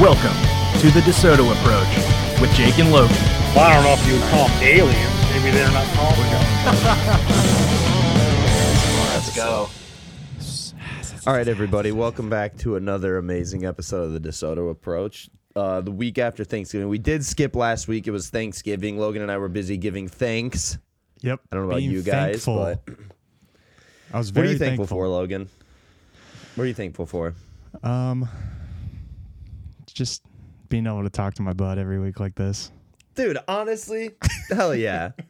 Welcome to the DeSoto Approach with Jake and Logan. Well, I don't know if you would call them aliens. Maybe they're not called. Let's go. All right, everybody, welcome back to another amazing episode of the DeSoto Approach. Uh, the week after Thanksgiving, we did skip last week. It was Thanksgiving. Logan and I were busy giving thanks. Yep. I don't know about being you guys, thankful. but I was what very are you thankful, for, Logan? What are you thankful for? Um, just being able to talk to my bud every week like this. Dude, honestly, hell yeah.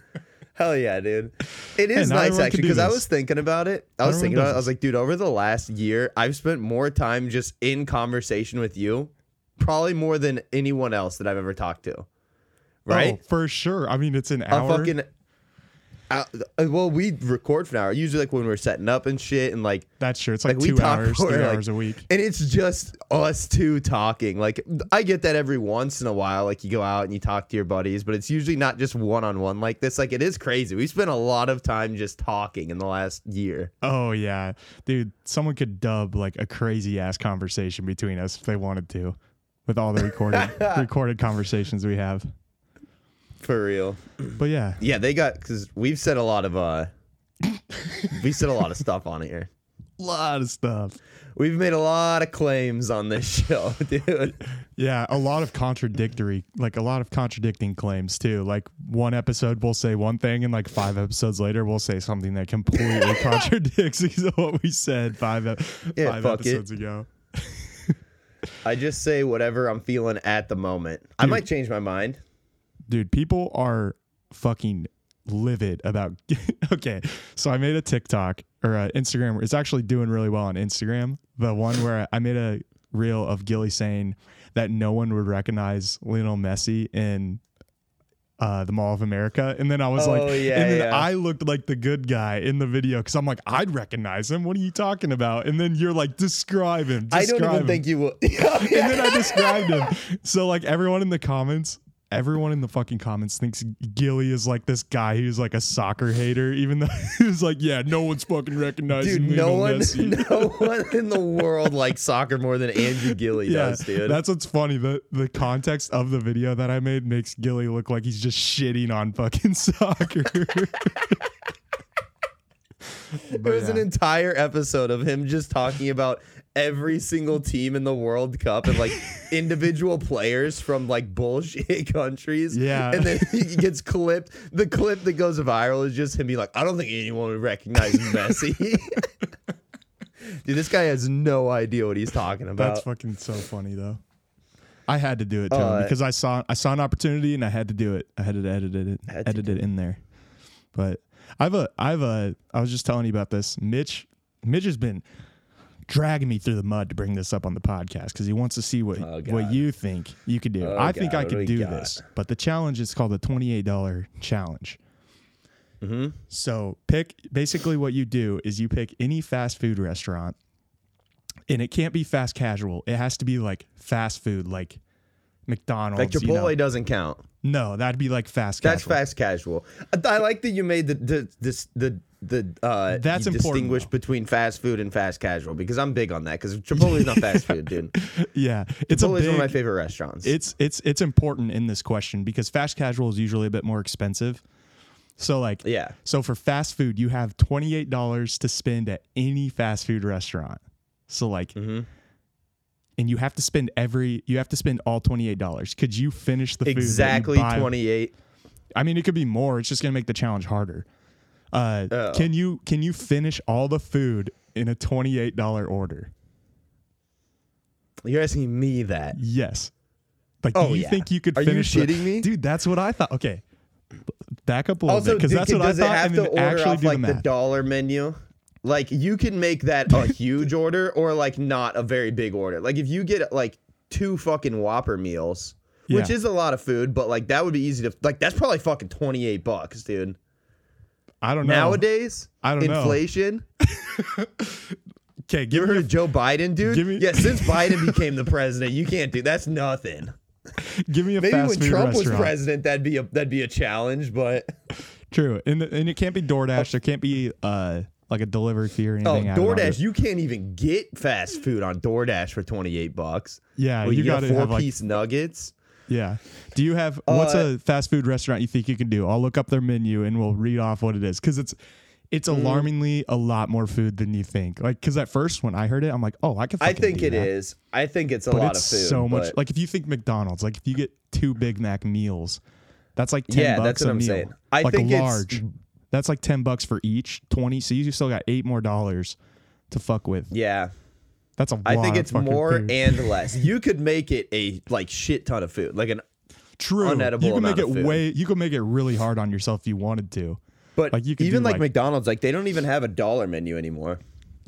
Hell yeah, dude. It is not nice actually because I was thinking about it. I was thinking about it. I was like, dude, over the last year, I've spent more time just in conversation with you, probably more than anyone else that I've ever talked to. Oh, right? Oh, for sure. I mean, it's an a hour. fucking. Uh, well, we record for an hour. Usually, like when we're setting up and shit, and like, That's sure. It's like, like two hours, for, three like- hours a week. and it's just us two talking. Like, I get that every once in a while. Like, you go out and you talk to your buddies, but it's usually not just one on one like this. Like, it is crazy. We spent a lot of time just talking in the last year. Oh yeah, dude. Someone could dub like a crazy ass conversation between us if they wanted to, with all the recorded recorded conversations we have. For real. But yeah, Yeah, they got because we've said a lot of uh, we said a lot of stuff on here. a lot of stuff. We've made a lot of claims on this show, dude. Yeah, a lot of contradictory, like a lot of contradicting claims too. Like one episode we'll say one thing, and like five episodes later we'll say something that completely contradicts what we said five Yeah, five fuck it. episodes ago. I just say whatever I'm feeling at the moment. I might change my mind. Dude, people are fucking livid about. okay, so I made a TikTok or a Instagram. It's actually doing really well on Instagram. The one where I made a reel of Gilly saying that no one would recognize Lionel Messi in uh, the Mall of America, and then I was like, Oh, yeah, and then yeah. I looked like the good guy in the video because I'm like, I'd recognize him. What are you talking about? And then you're like, describe him. I don't even him." think you will. and then I described him. So like everyone in the comments, everyone in the fucking comments thinks Gilly is like this guy who's like a soccer hater, even though he's like, yeah, no one's fucking recognizing Dude, no one, Messi. no one in the world likes soccer more than Andrew Gilly Yeah, does, dude. that's what's funny. The the context of the video that I made makes Gilly look like he's just shitting on fucking soccer. It was an entire episode of him just talking about every single team in the World Cup and like individual players from like bullshit countries. Yeah. And then he gets clipped. The clip that goes viral is just him being like, I don't think anyone would recognize Messi. Dude, this guy has no idea what he's talking about. That's fucking so funny though. I had to do it to Uh, him because I saw I saw an opportunity and I had to do it. I had to edit it edit it in there. But I've a I've a I was just telling you about this. Mitch Mitch has been dragging me through the mud to bring this up on the podcast because he wants to see what Oh, what you think you could do. Oh, I think God, I could do got? this, but the challenge is called the twenty eight dollar challenge. Mhm. So pick basically what you do is you pick any fast food restaurant, and it can't be fast casual. It has to be like fast food, like McDonald's. like you Chipotle know. doesn't count. No, that'd be like fast. That's casual. fast casual. I, I like that you made the the this the the uh That's important, distinguish though. between fast food and fast casual because I'm big on that because Chipotle's not fast food, dude. Yeah, it's Chipotle's big. one of my favorite restaurants. It's it's it's important in this question because fast casual is usually a bit more expensive. So like yeah. So for fast food, you have twenty eight dollars to spend at any fast food restaurant. So like, Mm-hmm. and you have to spend every you have to spend all twenty eight dollars. Could you finish the food Exactly buy- 28. I mean, it could be more. It's just gonna make the challenge harder. Uh, Oh. Can you can you finish all the food in a twenty eight dollar order? You're asking me that. Yes. Like, Oh, do you yeah. think you could Are you finish? the- me? dude? That's what I thought. Okay, back up a little bit because that's what I thought, have and to then actually off do like the the dollar menu? Like you can make that a huge order or like not a very big order. Like if you get like two fucking Whopper meals, which is a lot of food, but like that would be easy to like. That's probably fucking 28 bucks, dude. I don't know. Nowadays, I don't know. inflation. okay, You give ever me heard of Joe Biden, dude? Give me- yeah, since Biden became the president, you can't do that's nothing. give me a Maybe when Trump was president, that'd be a that'd be a challenge. But True, and and it can't be DoorDash. There can't be uh like a delivery fee or Oh, anything. onto DoorDash, you can't even get fast food on DoorDash for 28 bucks. Yeah, Well, you, you, gotta four have like piece nuggets. Yeah. Do you have what's Uh, a fast food restaurant you think you can do? I'll look up their menu and we'll read off what it is because it's it's Mm. alarmingly a lot more food than you think. Like because at first when I heard it, I'm like, oh, I can. I think it that. is. I think it's a but lot it's of food. so much. Like if you think McDonald's, like if you get two Big Mac meals, that's like ten Yeah, bucks that's what a I'm meal. saying. I like think large. That's like ten bucks for each. Twenty. So you still got eight more dollars to fuck with. yeah, That's a lot. I think it's more food. and less. You could make it a like shit ton of food, like an. True. unedible you can make it way. You can make it really hard on yourself if you wanted to. But Like, you could even like, like- McDonald's, like they don't even have a dollar menu anymore.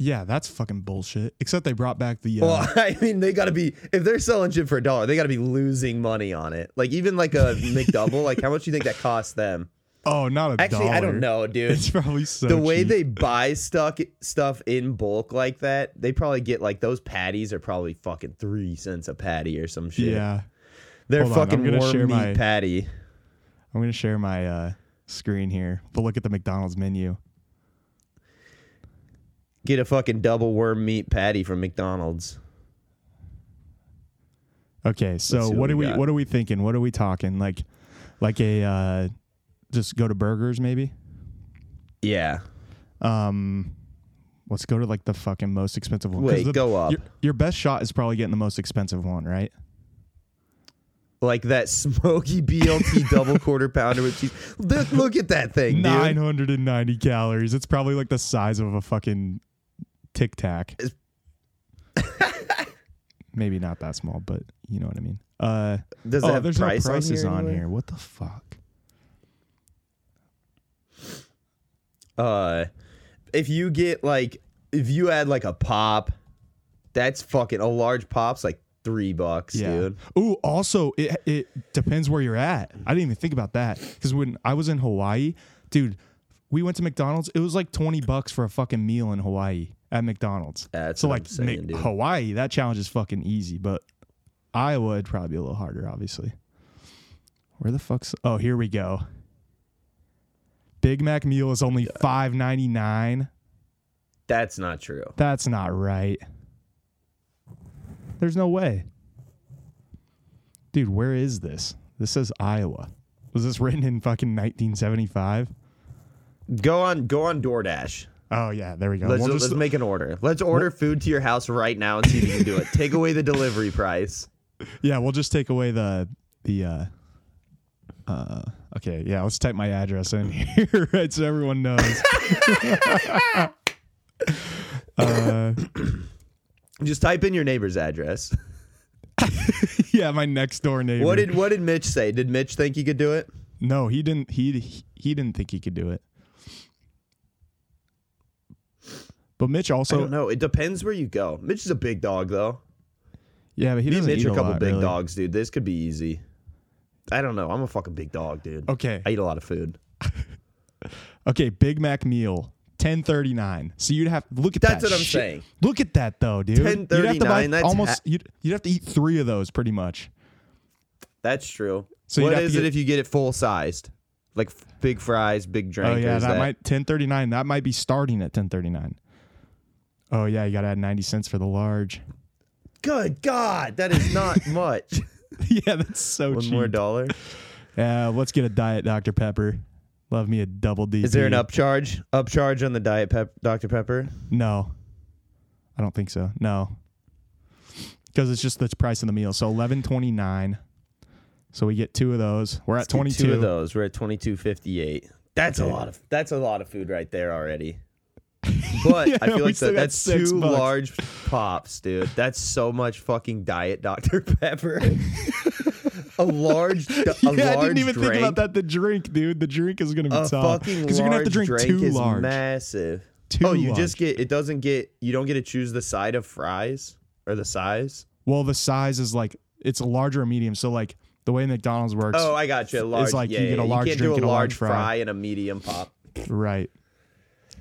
Yeah, that's fucking bullshit. Except they brought back the. Uh, Well, I mean, they got to be if they're selling shit for a dollar, they got to be losing money on it. Like even like a McDouble, like how much do you think that costs them? Oh, not a Actually, I don't know, dude. It's probably so. the way cheap. they buy stuff stuff in bulk like that, they probably get like those patties are probably fucking three cents a patty or some shit. Yeah, they're Hold on, I'm fucking gonna warm share meat my- patty. I'm gonna share my uh, screen here. But look at the McDonald's menu. Get a fucking double worm meat patty from McDonald's. Okay, so what, what are we we what are we thinking? What are we talking? Like like a uh just go to burgers maybe? Yeah. Um let's go to like the fucking most expensive one. 'Cause Wait, the- go up. Your, your best shot is probably getting the most expensive one, right? Like that smoky BLT double quarter pounder with cheese. Look, look at that thing, dude. 990 calories. It's probably like the size of a fucking Tic Tac. Maybe not that small, but you know what I mean. Uh, Does it oh, have there's price no prices on on here? here. What the fuck? Uh, if you get like, if you add like a pop, that's fucking a large pop's like three bucks, dude. Ooh, also it it depends where you're at. I didn't even think about that because when I was in Hawaii, dude, we went to McDonald's. It was like twenty bucks for a fucking meal in Hawaii at McDonald's. That's so like saying, Hawaii, that challenge is fucking easy, but Iowa would probably be a little harder, obviously. Where the fuck's? Oh, here we go. Big Mac meal is only five ninety nine. That's not true. That's not right. There's no way. Dude, where is this? This says Iowa. Was this written in fucking 1975? Go on, go on DoorDash. Oh yeah, there we go. Let's We'll let's just- make an order. Let's order food to your house right now and see if you can do it. Take away the delivery price. yeah, we'll just take away the the uh uh okay, yeah, let's type my address in here right so everyone knows. uh Just type in your neighbor's address. yeah, my next door neighbor. What did what did Mitch say? Did Mitch think he could do it? No, he didn't he he didn't think he could do it. But Mitch also don't. It depends where you go. Mitch is a big dog though. Yeah, but he Me doesn't Mitch eat a couple lot, big really. dogs, dude. This could be easy. I don't know. I'm a fucking big dog, dude. Okay. I eat a lot of food. Okay, Big Mac meal, ten thirty nine. So you'd have look at That's that. what I'm shit. saying. Look at that though, dude. You'd have to buy $10.39, almost. ha- you'd, you'd have to eat three of those, pretty much. That's true. So what is it if you get it full sized? Like f- big fries, big drink. oh yeah, is that, might ten thirty nine. That might be starting at ten thirty nine. Oh yeah, you got to add ninety cents for the large. Good God, that is not much. yeah, that's so cheap. One cheap. more dollar. Yeah, let's get a diet Dr Pepper. Love me a double D. Is there an upcharge? Upcharge on the diet pep, Dr Pepper? No, I don't think so. No, because it's just the price of the meal. So eleven twenty nine. So we get two of those. We're at twenty Two of those. We're at twenty two fifty eight. That's a lot of. That's a lot of food right there already. But I feel like that, that's two bucks. large pops, dude. That's so much fucking diet Dr Pepper. a large, a yeah, large I didn't even drink. think about that. The drink, dude. The drink is gonna be A tough because you're gonna have to drink drink two large. massive. Two oh, you large. just get. It doesn't get. You don't get to choose the side of fries or the size. Well, the size is like it's a larger or medium. So like the way McDonald's works, Oh, I got you. Large. like yeah, you get a large you drink a and a large large fry. fry and a medium pop. right?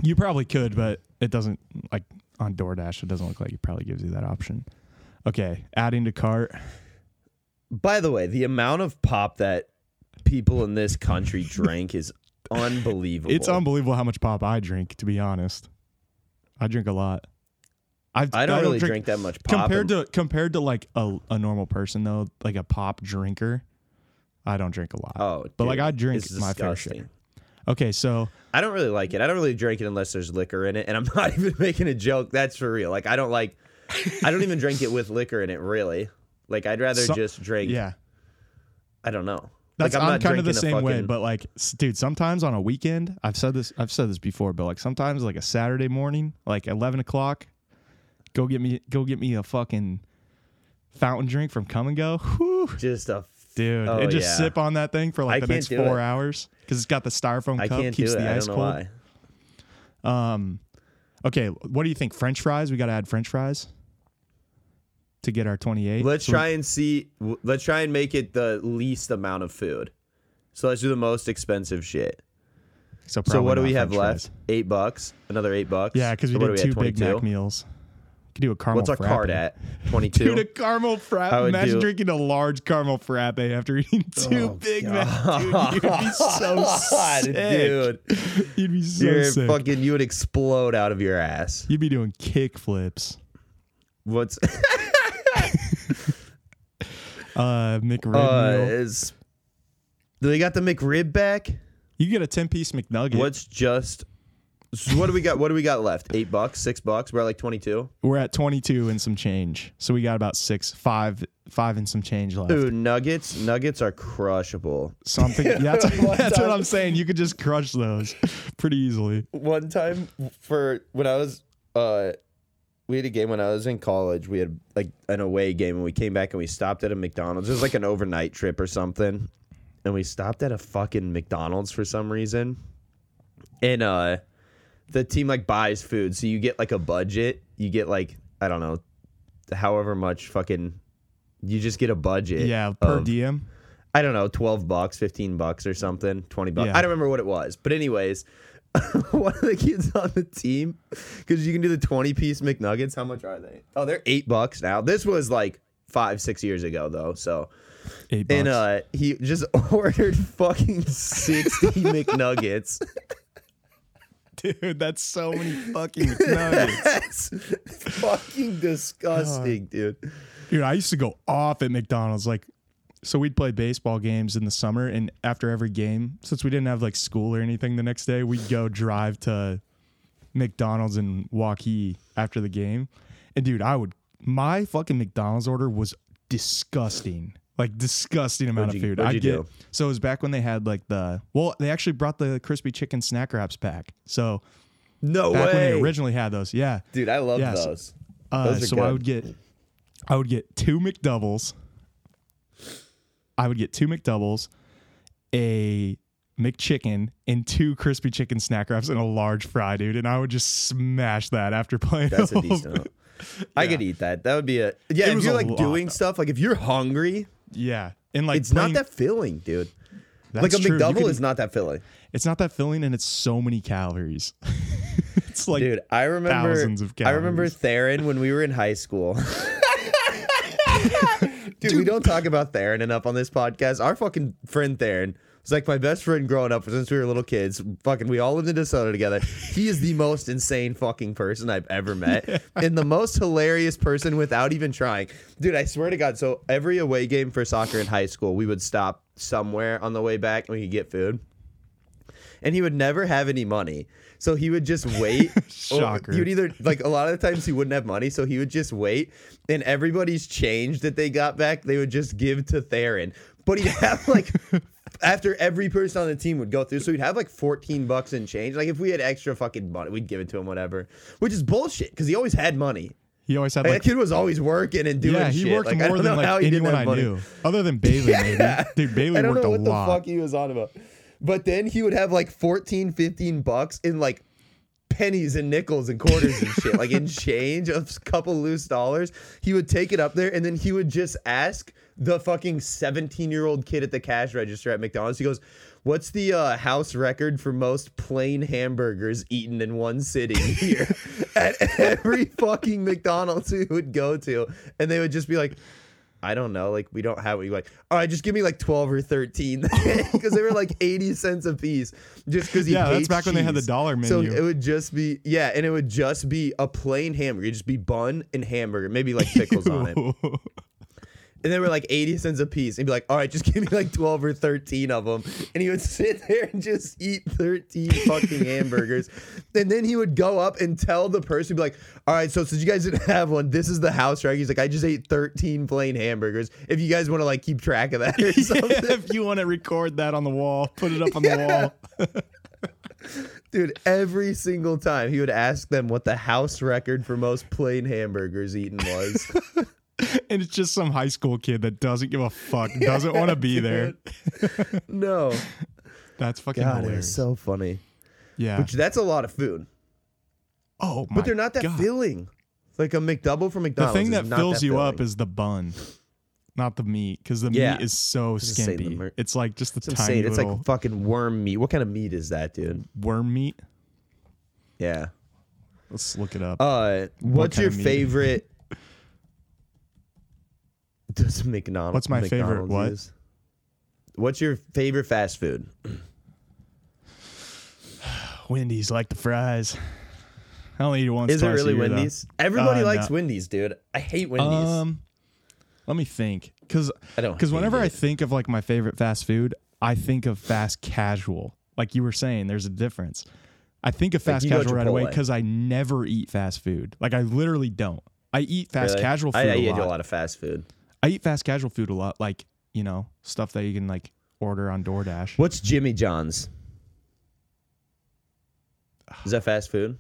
You probably could, but it doesn't like on DoorDash. It doesn't look like it probably gives you that option. Okay, adding to cart. By the way, the amount of pop that people in this country drink is unbelievable. It's unbelievable how much pop I drink. To be honest, I drink a lot. I've, I don't really drink, that much pop. compared to compared to like a, a normal person though, like a pop drinker. I don't drink a lot. oh, but like I drink my fair share. Okay, so I don't really like it. I don't really drink it unless there's liquor in it, and I'm not even making a joke. That's for real. Like I don't like. I don't even drink it with liquor in it. Really. Like I'd rather just drink. yeah, I don't know. That's like, I'm, not kind of the same way, but like, dude, sometimes on a weekend, I've said this, I've said this before, but like sometimes like a Saturday morning, like eleven o'clock, go get me, go get me a fucking fountain drink from Kum & Go, Whew, just a dude, Oh, and just yeah. sip on that thing for like I the next four it. hours because it's got the styrofoam I cup, keeps the I ice cold. why. Um, okay, what do you think? French fries? We got to add French fries to get our twenty-eight. Let's So- try and see. w- Let's try and make it the least amount of food. So let's do the most expensive shit. So, So what do we have French left? fries. Eight bucks. Another eight bucks. Yeah, because we So did two Big Mac meals. Could do a caramel. What's our frappe. card at? Twenty two. Dude, a caramel frappe. Imagine do- drinking a large caramel frappe after eating two Oh, Big Mac. Dude, you'd be so sick. dude. You'd be so You're sick. fucking. You would explode out of your ass. You'd be doing kick flips. What's Uh, McRib uh, is? Do they got the McRib back? You get a ten piece McNugget. What's just? So what do we got? What do we got left? Eight bucks, six bucks. We're at like twenty-two. We're at twenty two and some change. So we got about six, five, five and some change left. Ooh, nuggets. Nuggets are crushable. Something. Yeah, that's, One that's what I'm saying. You could just crush those pretty easily. one time for when I was uh we had a game when I was in college. We had like an away game and we came back and we stopped at a McDonald's. It was like an overnight trip or something. And we stopped at a fucking McDonald's for some reason. And uh the team like buys food. So you get like a budget. You get like I don't know however much fucking you just get a budget. Yeah, per of- diem. I don't know, 12 bucks, 15 bucks or something, 20 bucks. Yeah. I don't remember what it was. But anyways, one of the kids on the team, because you can do the 20 piece McNuggets. How much are they? Oh, they're eight bucks now. This was like five, six years ago though. So, Eight bucks. and uh, he just ordered fucking 60 McNuggets. Dude, that's so many fucking McNuggets. That's fucking disgusting, dude. Dude, I used to go off at McDonald's. Like, so we'd play baseball games in the summer, and after every game, since we didn't have like school or anything the next day, we'd go drive to McDonald's in Waukee after the game. And dude, I would my fucking McDonald's order was disgusting. Like disgusting amount What'd of food. I get do? so it was back when they had like the well, they actually brought the crispy chicken snack wraps back. So No back when way. they originally had those, yeah. dude, I love Yeah, so- those. Uh, Those so I would get, I would get two McDoubles. I would get two McDoubles, a McChicken, and two crispy chicken snack wraps and a large fry, dude. And I would just smash that after playing. That's a decent amount. I could eat that. That would be a yeah. It if you're like doing though. stuff, like if you're hungry, Yeah, and like it's not that filling, dude. like a true. McDouble could- is not that filling, It's not that filling, and it's so many calories. it's like dude. I remember. thousands of I remember. Theron when we were in high school. dude, we don't talk about Theron enough on this podcast. Our fucking friend Theron was like my best friend growing up since we were little kids. Fucking, we all lived in DeSoto together. He is the most insane fucking person I've ever met, and the most hilarious person without even trying. Dude, I swear to God. So every away game for soccer in high school, we would stop somewhere on the way back and we could get food. And he would never have any money. So he would just wait. Shocker. Oh, he would either like a lot of the times he wouldn't have money, so he would just wait, and everybody's change that they got back, they would just give to Theron. But he'd have like after every person on the team would go through, so we'd have like 14 bucks in change. Like if we had extra fucking money, we'd give it to him, whatever. Which is bullshit because he always had money. he always had Like, like that kid was always working and doing yeah, he shit. worked Like, more than like anyone I money. knew, other than Bailey. Yeah. Maybe dude, Bailey I don't worked know what the lot. fuck he was on about. But then he would have like 14, 15 bucks in like pennies and nickels and quarters and shit, like in change of a couple loose dollars. He would take it up there and then he would just ask the fucking 17 year old kid at the cash register at McDonald's. He goes, What's the uh, house record for most plain hamburgers eaten in one sitting here? at every fucking McDonald's we would go to. And they would just be like, I don't know. Like we don't have. We like, all right, just give me like twelve or thirteen because they were like eighty cents a piece. Just because he Yeah, that's back when they had the cheese. dollar So it would just be yeah, and it would just be a plain hamburger. It'd just be bun and hamburger, maybe like pickles on it. And they were like 80 cents a piece. And be like, all right, just give me like 12 or 13 of them. And he would sit there and just eat 13 fucking hamburgers. And then he would go up and tell the person, be like, all right, so since you guys didn't have one, this is the house track. He's like, I just ate 13 plain hamburgers. If you guys want to like keep track of that or something. if you want to record that on the wall, put it up on the wall. Dude, every single time he would ask them what the house record for most plain hamburgers eaten was. And it's just some high school kid that doesn't give a fuck, doesn't want to be there. no. That's fucking God, hilarious. so funny. yeah. Which that's a lot of food. oh, my But they're not that God. filling. Like a McDouble from McDonald's. The thing that fills you up is the bun, not the meat, because the Yeah. meat is so skimpy. mer- It's like just the it's tiny insane. It's like fucking worm meat. What kind of meat is that, dude? worm meat. Yeah. Let's look it up. Uh, what's kind your favorite? Does McDonald's? What's my favorite McDonald's what? use? What's your favorite fast food? Wendy's like the fries. I only eat it once. Is it really year, though. Wendy's? Everybody Uh, likes no. Wendy's, dude. I hate Wendy's. Um, let me think, because because whenever I think of like my favorite fast food, I think of fast casual. Like you were saying, there's a difference. I think of fast go casual right away because I never eat fast food. Like I literally don't. I eat fast Really? casual food I, I a eat lot. a lot of fast food. I eat fast casual food a lot, like you know stuff that you can like order on DoorDash. What's Jimmy John's? Is that fast food?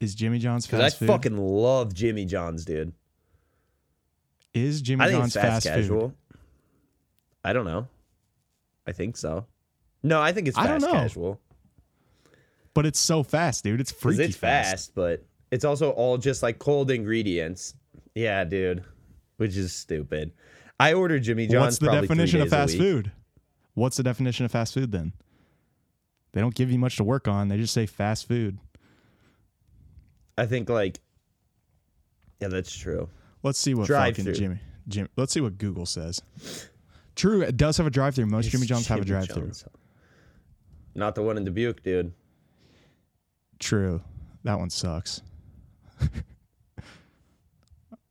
Is Jimmy John's Because I fast food? I fucking love Jimmy John's, dude. is Jimmy John's fast, fast, casual. food? I don't know. I think so. No, I think it's I don't fast know. casual. But it's so fast, dude. It's freaky it's fast, but it's also all just like cold ingredients. Yeah, dude. Which is stupid. I order Jimmy John's. What's the definition of fast food? What's the definition of fast food then? They don't give you much to work on. They just say fast food. I think like, yeah, that's true. Let's see what Drive-thru. fucking Jimmy Jim. Let's see what Google says. True, it does have a drive-through. Most Jimmy It's John's have a drive-through. Not the one in Dubuque, dude. True, that one sucks.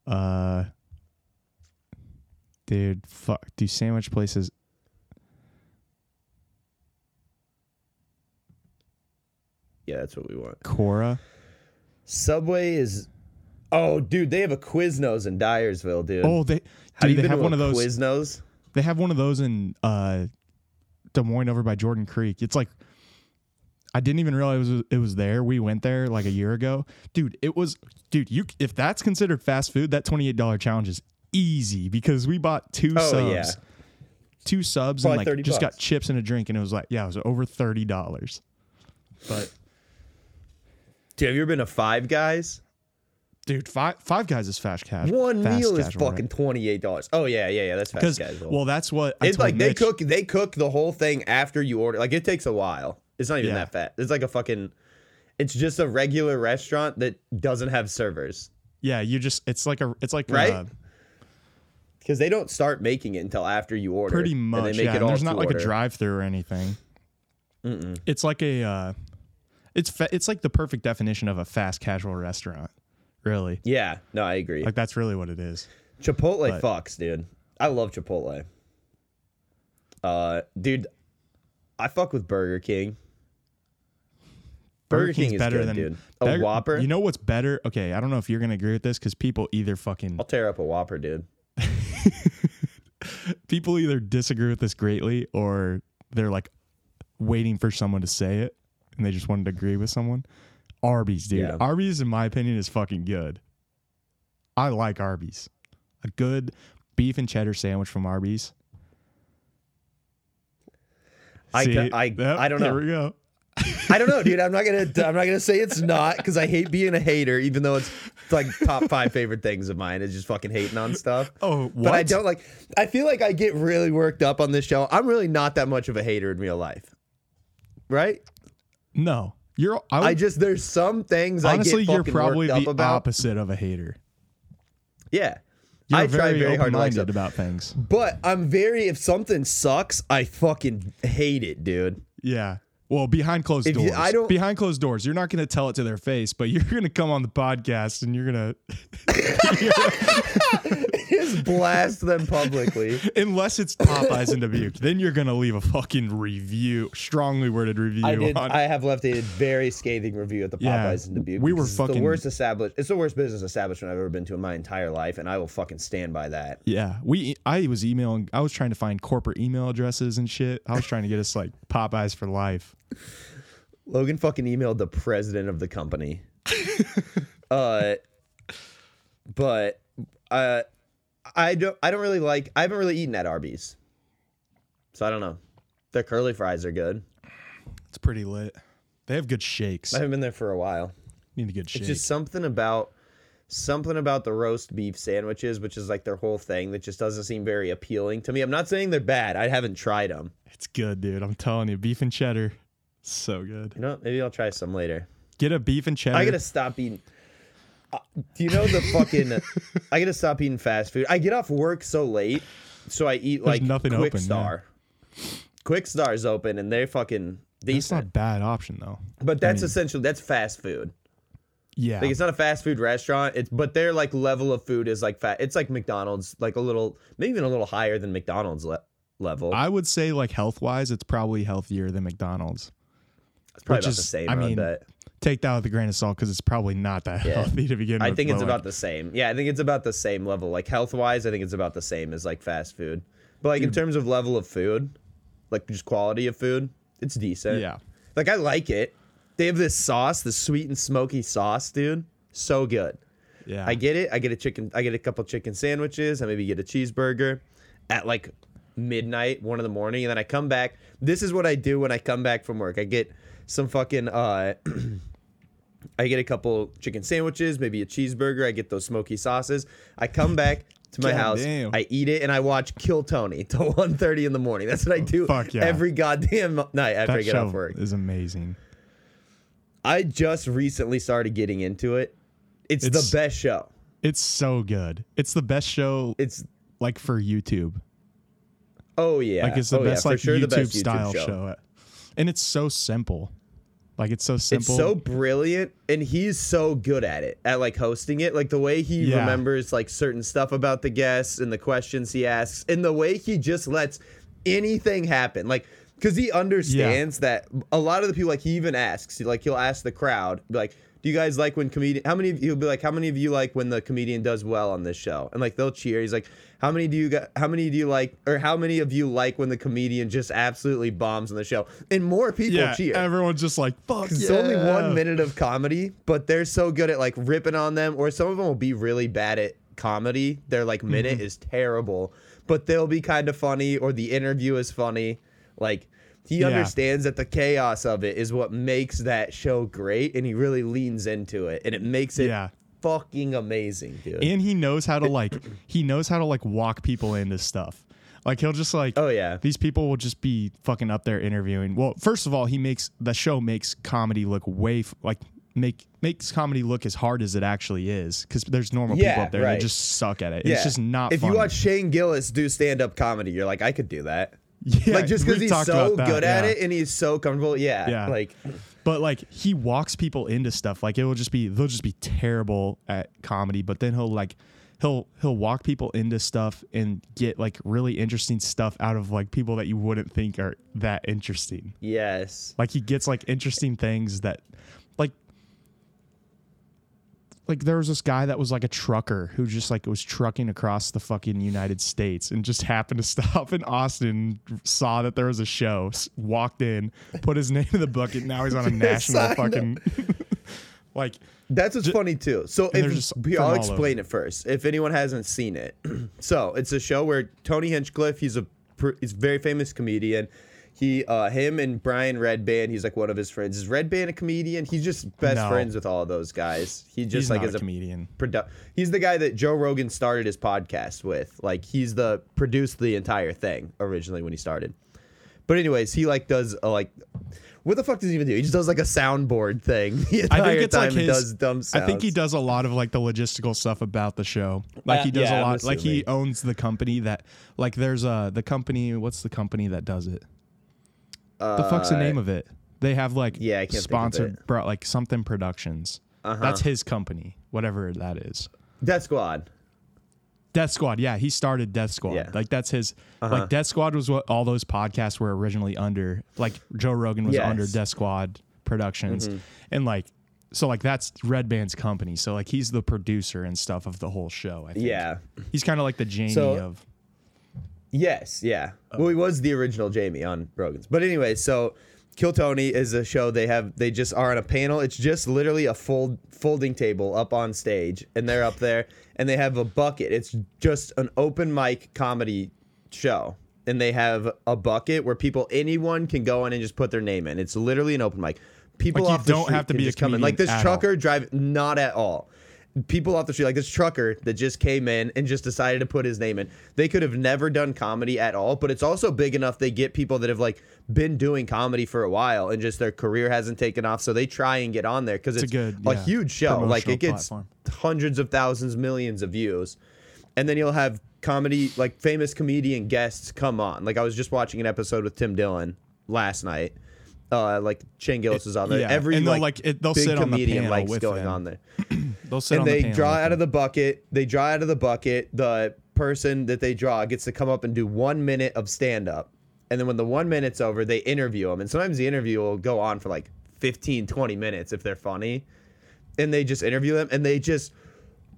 uh, dude, fuck. Do sandwich places? Yeah, that's what we want. Cora. Subway is. Oh, dude, they have a Quiznos in Dyersville, dude. Oh, they. have Dude, they have one of those. Quiznos? They have one of those in uh, Des Moines over by Jordan Creek. It's like I didn't even realize it was, it was there. We went there like a year ago, dude. It was, dude. You if that's considered fast food, that twenty eight dollar challenge is easy because we bought two Oh, subs, yeah. two subs, Probably and like just got chips and a drink, and it was like yeah, it was over thirty dollars. But Dude, have you ever been to Five Guys? dude, five Five Guys is fast cash. One fast meal is fucking twenty eight dollars. Oh yeah, yeah, yeah. That's fast casual. well, that's what I it's like they cook they cook the whole thing after you order. Like it takes a while. It's not even Yeah. that fat. It's like a fucking. It's just a regular restaurant that doesn't have servers Yeah, you just it's like a it's like Right? uh, because they don't start making it until after you order. pretty and much. they make yeah, and all there's not like a drive-through or anything. It's like a, uh, it's fa- it's like the perfect definition of a fast casual restaurant. Really, Yeah, no, I agree. like that's really what it is. Chipotle But- fucks, dude. I love Chipotle. Uh, dude, I fuck with Burger King. Burger, King King's is better good, than dude. A Burger- Whopper. You know what's better? Okay, I don't know if you're gonna agree with this because people either fucking I'll tear up a Whopper, dude. People either disagree with this greatly or they're like waiting for someone to say it and they just wanted to agree with someone. Arby's, dude. Yeah. Arby's, in my opinion, is fucking good. I like Arby's. A good beef and cheddar sandwich from Arby's. I See, ca- I- yep, I don't There know. we go. I don't know, dude. I'm not gonna. I'm not gonna say it's not because I hate being a hater, even though it's like top five favorite things of mine is just fucking hating on stuff. Oh, But I don't like. I feel like I get really worked up on this show. I'm really not that much of a hater in real life, right? No, you're. I, I just there's some things honestly, you're probably the opposite of a hater. Yeah. You're I try very, very hard to like stuff. about things. But I'm very if something sucks, I fucking hate it, dude. Yeah. Well, behind closed If you- doors. I don't- behind closed doors, you're not going to tell it to their face, but you're going to come on the podcast and you're going to Just blast them publicly. unless it's Popeyes and Dubuque, then you're going to leave a fucking review, strongly worded review I did. I have left a very scathing review at the Yeah, Popeyes in Dubuque. we were fucking- the worst established. It's the worst business establishment I've ever been to in my entire life, and I will fucking stand by that. yeah, we. I was emailing. I was trying to find corporate email addresses and shit. I was trying to get us like Popeyes for life. Logan fucking emailed the president of the company. uh, but uh, I don't. I don't really like. I haven't really eaten at Arby's, so I don't know. Their curly fries are good. It's pretty lit. They have good shakes. I haven't been there for a while. Need a good shake. It's just something about something about the roast beef sandwiches, which is like their whole thing, that just doesn't seem very appealing to me. I'm not saying they're bad. I haven't tried them. It's good, dude. I'm telling you, beef and cheddar, so good. You know, maybe I'll try some later. Get a beef and cheddar. I gotta stop eating. Uh, do you know the fucking? I gotta stop eating fast food. I get off work so late, so I eat like nothing Quick open, yeah. Star. Kwik Star's open, and they're fucking That's decent. not a bad option though. but that's mean- essentially that's fast food. Yeah, Like it's not a fast food restaurant. It's but their like level of food is like fat. It's like McDonald's, like a little, maybe even a little higher than McDonald's le- level. I would say like health wise, it's probably healthier than McDonald's. It's probably which about is- the same. I mean, bet. Take that with a grain of salt because it's probably not that Yeah. healthy to begin I with. I think it's about the same. Yeah, I think it's about the same level. Like health wise, I think it's about the same as like fast food. But like in terms of level of food, like just quality of food, it's decent. Yeah. Like I like it. They have this sauce, the sweet and smoky sauce, dude. So good. yeah. I get it. I get a chicken. I get a couple chicken sandwiches. I maybe get a cheeseburger at like midnight, one in the morning, and then I come back. This is what I do when I come back from work. I get some fucking. uh I get a couple chicken sandwiches, maybe a cheeseburger. I get those smoky sauces. I come back to my God house. damn. I eat it and I watch Kill Tony till 1.30 in the morning. That's what I do fuck yeah. every goddamn night after I that get off work. is amazing. I just recently started getting into it. It's, It's- the best show. It's so good. It's the best show It's like for YouTube. oh yeah, Like it's the oh, best for like sure, YouTube best style show. And it's so simple. Like it's so simple. It's so brilliant, and he's so good at it, at like hosting it. Like the way he Yeah. remembers like certain stuff about the guests and the questions he asks, and the way he just lets anything happen. Like because he understands that a lot of the people, like he even asks, like he'll ask the crowd, like, "Do you guys like when comedian? How many? of you- He'll be like, "How many of you like when the comedian does well on this show?" And like they'll cheer. He's like, "How many do you got? How many do you like? Or how many of you like when the comedian just absolutely bombs on the show?" And more people yeah, cheer. everyone's just like fuck. Yeah. It's only one minute of comedy, but they're so good at like ripping on them, or some of them will be really bad at comedy. Their like minute Mm-hmm. is terrible, but they'll be kind of funny, or the interview is funny. Like he Yeah. understands that the chaos of it is what makes that show great, and he really leans into it, and it makes it Yeah. fucking amazing, dude. and he knows how to like he knows how to like walk people into stuff. Like he'll just like oh yeah, these people will just be fucking up there interviewing. Well, first of all, he makes the show makes comedy look way f- like make makes comedy look as hard as it actually is because there's normal Yeah, people up there right. that just suck at it. yeah. It's just not. If funny. you watch Shane Gillis do stand up comedy, you're like, I could do that. Yeah, like just because he's so good at it and he's so comfortable. Yeah, Yeah. like But like he walks people into stuff. Like it will just be they'll just be terrible at comedy, but then he'll like he'll he'll walk people into stuff and get like really interesting stuff out of like people that you wouldn't think are that interesting. yes. Like he gets like interesting things that like there was this guy that was like a trucker who just like was trucking across the fucking United States and just happened to stop in Austin, saw that there was a show, walked in, put his name in the bucket. Now he's on a national fucking like That's what's funny too. So if just I'll explain it first. If anyone hasn't seen it, so it's a show where Tony Hinchcliffe, he's a he's a very famous comedian. He, uh, him and Brian Redband, he's like one of his friends. Is Redband a comedian? He's just best No. friends with all of those guys. He just he's like not is a a comedian. produ- He's the guy that Joe Rogan started his podcast with. Like he's the produced the entire thing originally when he started. But anyways, he like does a, like. What the fuck does he even do? He just does like a soundboard thing. The I entire think it's like time and his. does dumb sounds. I think he does a lot of like the logistical stuff about the show. Like Uh, he does yeah, a I'm lot. Like he owns the company that. Like there's a the company. What's the company that does it? The fuck's the name of it? They have like Uh, yeah, I can't think of sponsored it. bro, like something productions. Uh-huh. That's his company, whatever that is. Death Squad. Death Squad, yeah, he started Death Squad. Yeah. Like that's his. Uh-huh. Like Death Squad was what all those podcasts were originally under. Like Joe Rogan was Yes. Mm-hmm. under Death Squad Productions, and like so like that's Redband's company. So like he's the producer and stuff of the whole show. I think. Yeah. he's kind of like the Jamie So- of. Yes, yeah. well, he was the original Jamie on Rogan's. But anyway, so Kill Tony is a show they have. They just are on a panel. It's just literally a fold folding table up on stage, and they're up there, and they have a bucket. It's just an open mic comedy show, and they have a bucket where people, anyone can go in and just put their name in. It's literally an open mic. People Like, you off don't have to be a comedian Like this trucker drive, not at all people off the street, like this trucker that just came in and just decided to put his name in. They could have never done comedy at all, but it's also big enough they get people that have like been doing comedy for a while and just their career hasn't taken off, so they try and get on there because It's it's, a good, a yeah, huge show. Like it gets platform. hundreds of thousands, millions of views, and then you'll have comedy like famous comedian guests come on. Like I was just watching an episode with Tim Dillon last night. Uh, like Shane Gillis is on there. yeah, Every and they'll, like, like, it- they'll big sit on the comedian panel likes going him. on there They'll sit and on the they panel draw out him. of the bucket. They draw out of the bucket. The person that they draw gets to come up and do one minute of stand up. And then when the one minute's over, they interview them. And sometimes the interview will go on for like 15, 20 minutes if they're funny. And they just interview them and they just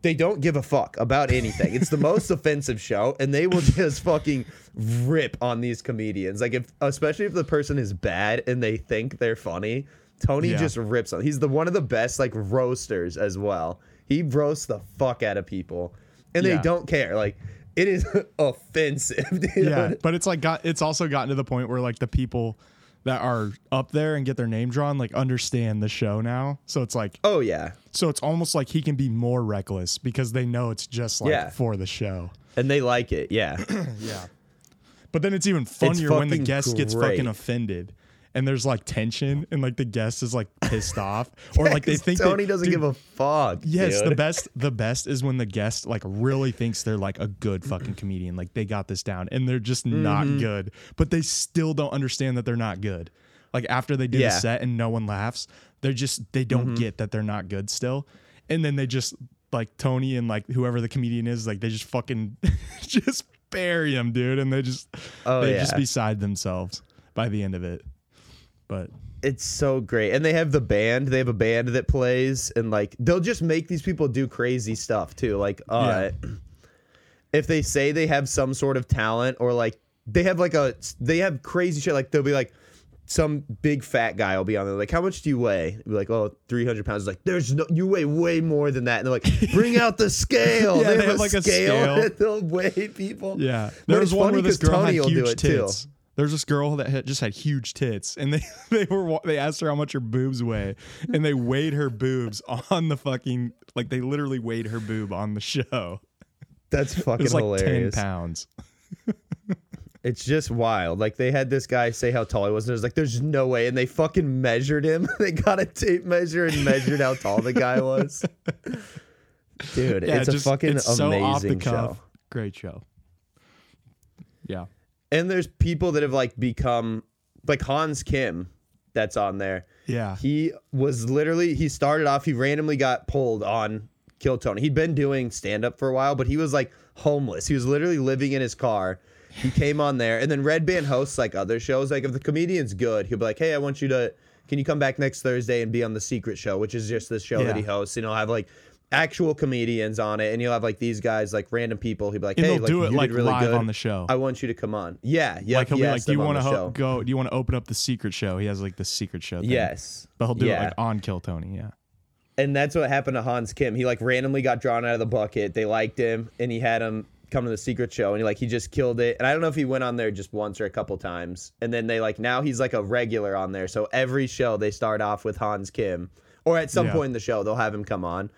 they don't give a fuck about anything. It's the most offensive show, and they will just fucking rip on these comedians. Like if especially if the person is bad and they think they're funny, Tony Yeah. just rips on. He's the one of the best like roasters as well. He roasts the fuck out of people, and they Yeah. don't care. Like it is offensive, dude. yeah, but it's like got it's also gotten to the point where like the people that are up there and get their name drawn like understand the show now. So it's like Oh yeah, so it's almost like he can be more reckless because they know it's just like Yeah. for the show. and they like it. Yeah, Yeah. But then it's even funnier when the guest gets fucking offended. And there's like tension, and like the guest is like pissed off, or like they think Tony that- doesn't dude, give a fuck. Yes, the best the best is when the guest like really thinks they're like a good fucking comedian. Like they got this down and they're just not Mm-hmm. good. But they still don't understand that they're not good. Like after they do Yeah. Mm-hmm. the set and no one laughs, they're just they don't get that they're not good still. And then they just like Tony and like whoever the comedian is, like they just fucking just bury him, dude. And they just Oh, they yeah. just beside themselves by the end of it. But it's so great. And they have the band. They have a band that plays and like they'll just make these people do crazy stuff too. Like uh if they say they have some sort of talent or like they have like a they have crazy shit. Like they'll be like some big fat guy will be on there. Like how much do you weigh? Be like oh 300 pounds. It's like there's no you weigh way more than that. And they're like bring out the scale. Yeah, they, they have, have, a like, a scale, scale. they'll weigh people. Yeah, But there was one funny where this girl Tony had will do huge it, too. There's this girl that had, just had huge tits, and they they were they asked her how much her boobs weigh, and they weighed her boobs on the fucking like they literally weighed her boob on the show. that's It fucking was like hilarious ten pounds. It's just wild. Like they had this guy say how tall he was, and it was like, "There's no way," and they fucking measured him. they got a tape measure and measured how tall the guy was. Dude, Yeah, it's a fucking it's so off the amazing cuff. show. Great show. Yeah, And there's people that have like become like Hans Kim, that's on there. yeah, He was literally he started off. He randomly got pulled on Kill Tony. He'd been doing stand up for a while, but he was like homeless. He was literally living in his car. He came on there, and then Redband hosts like other shows. Like if the comedian's good, he'll be like, "Hey, I want you to. Can you come back next Thursday and be on the Secret Show, which is just this show that he hosts? And he'll have like." Actual comedians on it, and you'll have like these guys, like random people. He'll be like, and "Hey, like, do it you like did really live good. on the show. I want you to come on." Yeah, yeah. like he'll he be like, "Do you want to show. go? Do you want to open up the secret show?" He has like the secret show. Thing. Yes, but he'll do Yeah. it like on Kill Tony. Yeah, and that's what happened to Hans Kim. He like randomly got drawn out of the bucket. They liked him, and he had him come to the secret show, and he like he just killed it. And I don't know if he went on there just once or a couple times. And then they like now he's like a regular on there. So every show they start off with Hans Kim, or at some Yeah. point in the show they'll have him come on.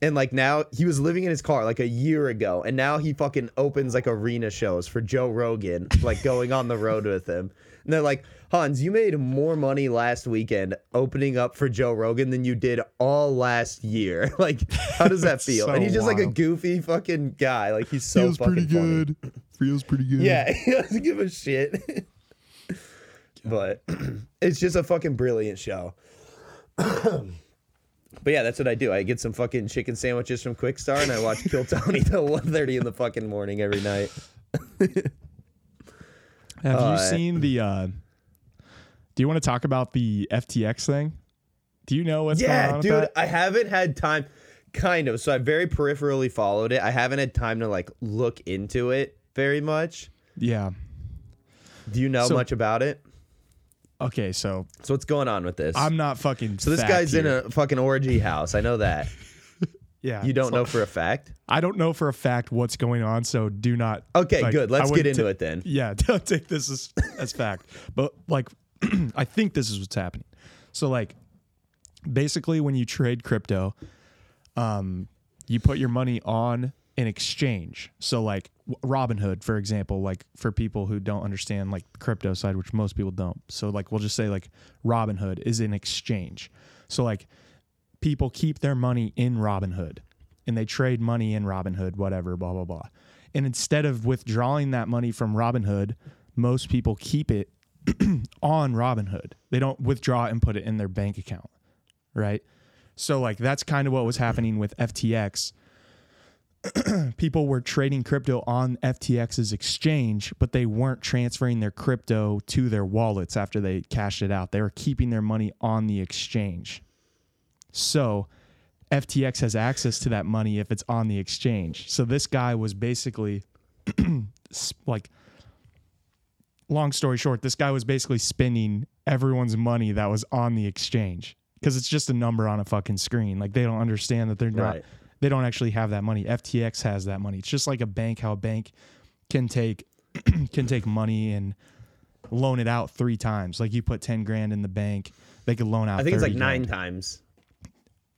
And like now he was living in his car like a year ago, and now he fucking opens like arena shows for Joe Rogan, like going on the road with him. And they're like, Hans, you made more money last weekend opening up for Joe Rogan than you did all last year. like, how does that feel? so and he's just like a goofy fucking guy. Like he's so feels fucking funny. Feels pretty good. Yeah, he doesn't give a shit. but it's just a fucking brilliant show. but yeah, that's what I do. I get some fucking chicken sandwiches from Kwik Star and I watch Kill Tony till 1.30 in the fucking morning every night. Have Uh, you seen the? uh Do you want to talk about the FTX thing? Do you know what's going yeah, on with dude? I haven't had time. Kind of. So I very peripherally followed it. I haven't had time to like look into it very much. Yeah. Do you know So- much about it? Okay, so So what's going on with this? I'm not fucking. so this guy's in here. a fucking orgy house. I know that. Yeah. You don't so know for a fact? I don't know for a fact what's going on, so do not. Okay, like, good. I Let's get wouldn't into ta- it then. Yeah, don't take this as as fact. But like, I think this is what's happening. So like, basically, when you trade crypto, um, you put your money on an exchange. So like Robinhood, for example, like for people who don't understand like crypto side, which most people don't. So like we'll just say like Robinhood is an exchange. So like people keep their money in Robinhood and they trade money in Robinhood, whatever, blah blah blah. And instead of withdrawing that money from Robinhood, most people keep it on Robinhood. They don't withdraw it and put it in their bank account, right? So like that's kind of what was happening with FTX. People were trading crypto on FTX's exchange, but they weren't transferring their crypto to their wallets after they cashed it out. They were keeping their money on the exchange. So FTX has access to that money if it's on the exchange. So this guy was basically like long story short, this guy was basically spending everyone's money that was on the exchange because it's just a number on a fucking screen. Like they don't understand that they're not Right. They don't actually have that money. FTX has that money. It's just like a bank how a bank can take can take money and loan it out three times. Like you put 10 grand in the bank, they could loan out I think it's like 30 nine grand times.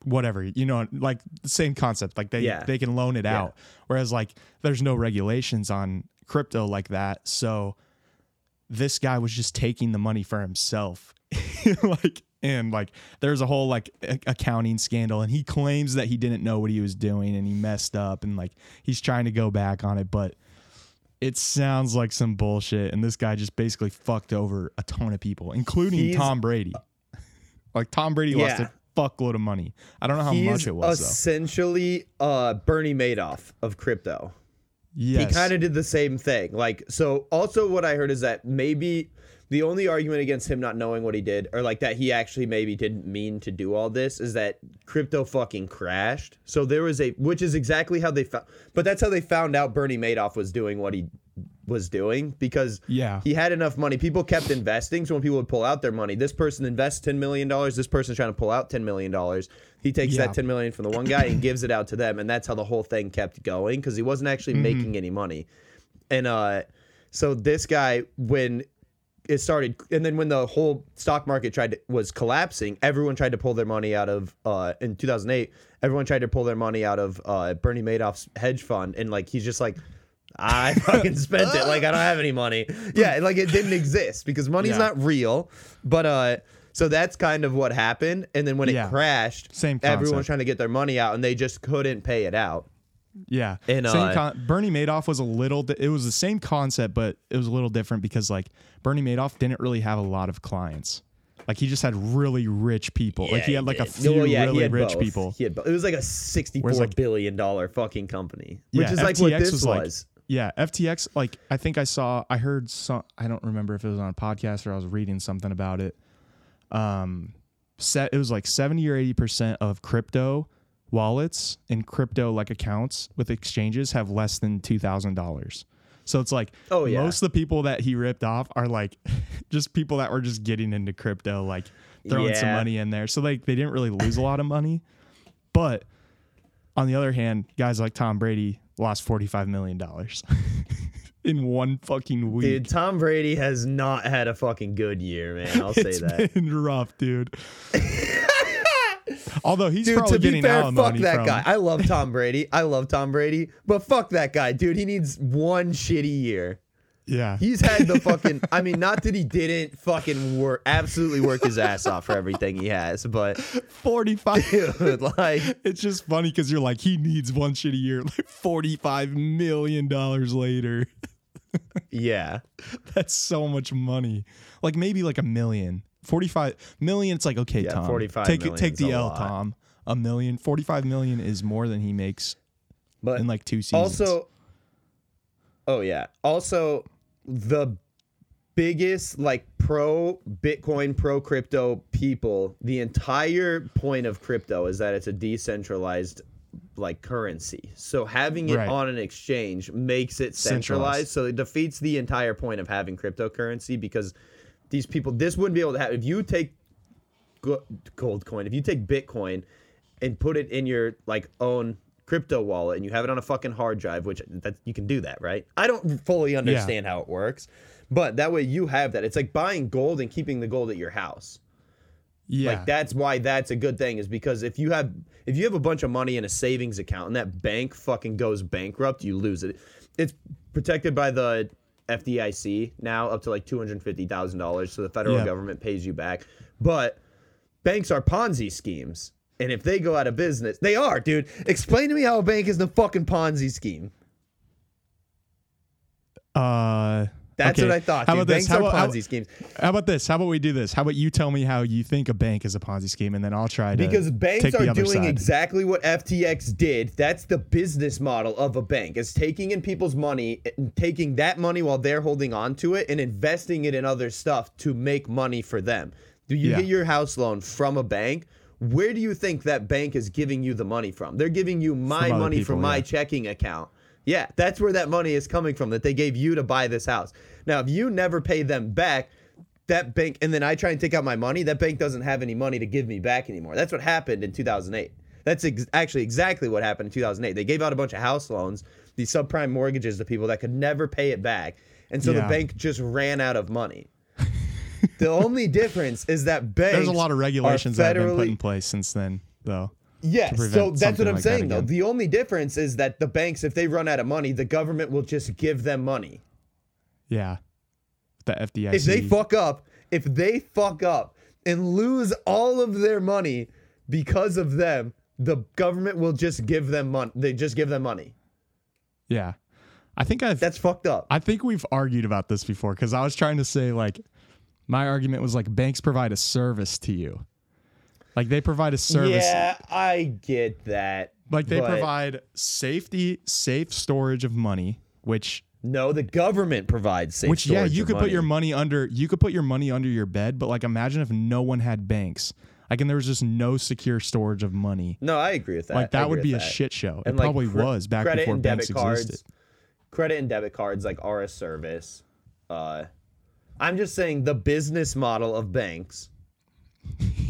whatever you know like the same concept like they Yeah. they can loan it out whereas like there's no regulations on crypto like that so this guy was just taking the money for himself like and like there's a whole like a- accounting scandal and he claims that he didn't know what he was doing and he messed up and like he's trying to go back on it but it sounds like some bullshit and this guy just basically fucked over a ton of people including He's- Tom Brady like Tom Brady lost a fuckload of money. I don't know how He's much it was though. essentially uh, Bernie Madoff of crypto. Yes. He kind of did the same thing. Like, so also what I heard is that maybe the only argument against him not knowing what he did, or like that he actually maybe didn't mean to do all this, is that crypto fucking crashed. So there was a, which is exactly how they found, but that's how they found out Bernie Madoff was doing what he was doing because Yeah. he had enough money. People kept investing. So when people would pull out their money, this person invests $10 million. This person's trying to pull out $10 million. He takes Yeah. that 10 million from the one guy and gives it out to them. And that's how the whole thing kept going because he wasn't actually Mm-hmm. making any money. And uh, so this guy, when it started, and then when the whole stock market tried to, was collapsing, everyone tried to pull their money out of uh, in 2008. Everyone tried to pull their money out of uh, Bernie Madoff's hedge fund, and like he's just like, I fucking spent it. Like I don't have any money. Yeah, like it didn't exist because money's Yeah. not real. But uh, so that's kind of what happened. And then when Yeah. it crashed, Same everyone was trying to get their money out, and they just couldn't pay it out. Yeah. And, Same uh, con- Bernie Madoff was a little, di- it was the same concept, but it was a little different because like Bernie Madoff didn't really have a lot of clients. Like he just had really rich people. like he had like a few Well, yeah, really rich both. people. He had both. It was like a sixty-four Whereas, billion like- dollar fucking company, which Yeah, is like what FTX this was was. like- Yeah, FTX. Like I think I saw, I heard some. I don't remember if it was on a podcast or I was reading something about it. Um, set it was like seventy or eighty percent of crypto wallets and crypto like accounts with exchanges have less than two thousand dollars. So it's like Oh, yeah. most of the people that he ripped off are like just people that were just getting into crypto, like throwing some money in there. So like they didn't really lose a lot of money. But on the other hand, guys like Tom Brady lost $45 million in one fucking week. Dude, Tom Brady has not had a fucking good year, man. I'll say It's that. been rough, dude. Although he's Dude, probably to be fair, fuck that from, guy. I love Tom Brady. I love Tom Brady, but fuck that guy, dude. He needs one shitty year. Yeah. He's had the fucking. I mean, not that he didn't fucking work, absolutely work his ass off for everything he has, but 45. dude, like, it's just funny because you're like, he needs one shitty year. Like $45 million later. yeah, That's so much money. Like maybe like a million. 45 million, it's like, okay, Yeah, Tom. 45 take it, take the l lot. Tom. A million. 45 million is more than he makes but in like two seasons. also, oh yeah, also the biggest like pro Bitcoin, pro crypto people. The entire point of crypto is that it's a decentralized like currency. So having it Right. on an exchange makes it Centralized. centralized. So it defeats the entire point of having cryptocurrency because these people this wouldn't be able to have if you take gold coin if you take bitcoin and put it in your like own crypto wallet and you have it on a fucking hard drive which that you can do that right i don't fully understand how it works but that way you have that it's like buying gold and keeping the gold at your house yeah. like that's why that's a good thing is because if you have if you have a bunch of money in a savings account and that bank fucking goes bankrupt, you lose it. It's protected by the FDIC now up to like two hundred fifty thousand dollars, so the federal Yeah. government pays you back. But banks are Ponzi schemes, and if they go out of business, they are, dude. Explain to me how a bank is the fucking Ponzi scheme. uh, That's okay. what I thought. How about this? Banks How are about, how, Ponzi schemes. how about this? How about we do this? How about you tell me how you think a bank is a Ponzi scheme, and then I'll try to Because banks are doing side. exactly what FTX did. That's the business model of a bank. is taking in people's money, and taking that money while they're holding on to it and investing it in other stuff to make money for them. Do you Yeah. get your house loan from a bank? Where do you think that bank is giving you the money from? They're giving you my other money people, from my yeah. checking account. Yeah, that's where that money is coming from that they gave you to buy this house. Now, if you never pay them back, that bank, and then I try and take out my money, that bank doesn't have any money to give me back anymore. That's what happened in 2008. That's ex- actually exactly what happened in 2008. They gave out a bunch of house loans, these subprime mortgages to people that could never pay it back. And so the bank just ran out of money. the only difference is that banks There's a lot of regulations that have been put in place since then, though. Yes, so that's what I'm like saying though. The only difference is that the banks, if they run out of money, the government will just give them money. Yeah, the FDIC. If they fuck up, if they fuck up and lose all of their money because of them, the government will just give them money. They just give them money. yeah, I think I've. That's fucked up. I think we've argued about this before because I was trying to say like, my argument was like banks provide a service to you, like they provide a service. Yeah, I get that. Like they provide safety, safe storage of money, which No, the government provides safe storage. which yeah, you could put your money. money under you could put your money under your bed, but like imagine if no one had banks. Like and there was just no secure storage of money. No, I agree with that. Like that would be a that. shit show. And it like probably was back credit before and banks debit cards. existed. Credit and debit cards like are a service. Uh, I'm just saying the business model of banks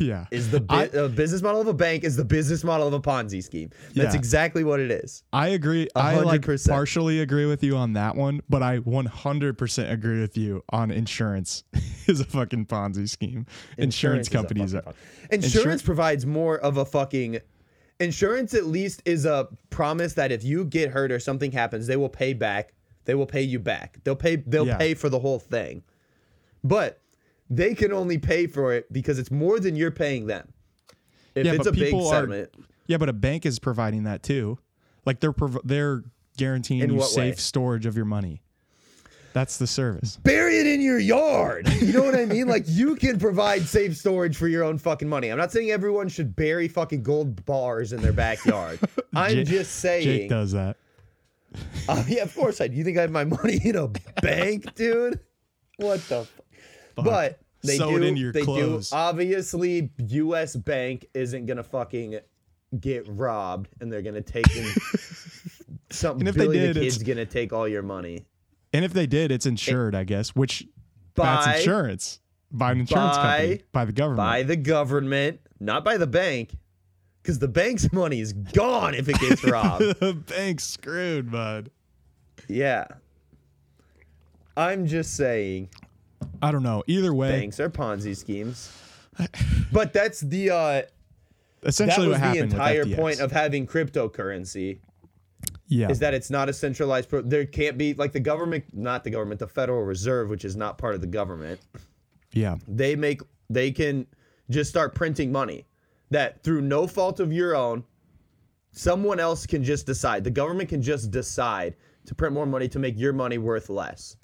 Yeah. is the I- bi- uh, business model of a bank is the business model of a Ponzi scheme. That's Yeah. exactly what it is. I agree. A I hundred like partially agree with you on that one, but I 100% agree with you on insurance is a fucking Ponzi scheme. Insurance, a companies are. Ponzi- Insurance provides more of a fucking. Insurance at least is a promise that if you get hurt or something happens, they will pay back. They will pay you back. They'll pay. They'll Yeah. pay for the whole thing, but they can only pay for it because it's more than you're paying them. If Yeah, it's but a big people are- Yeah, but a bank is providing that too. Like they're prov- they're guaranteeing In you safe way? storage of your money. That's the service. bury it in your yard. You know what I mean? Like you can provide safe storage for your own fucking money. I'm not saying everyone should bury fucking gold bars in their backyard. I'm Jake- just saying. Jake does that. Uh, yeah, of course I. do. You think I have my money in a bank, dude? What the? F- but they Sew do. it they clothes. do. Obviously, U.S. Bank isn't gonna fucking get robbed, and they're gonna take in some. And if they did, the it's- kid's gonna take all your money. And if they did, it's insured, I guess, which that's insurance by an insurance company, by- by the government. by the government, not by the bank, because the bank's money is gone if it gets robbed. the bank's screwed, bud. yeah. I'm just saying, I don't know. Either way, banks are Ponzi schemes. But that's the uh essentially that was what the entire point of having cryptocurrency yeah, is that it's not a centralized pro- there can't be like the government not the government the federal reserve which is not part of the government. Yeah, they make they can just start printing money that through no fault of your own someone else can just decide. The government can just decide to print more money to make your money worth less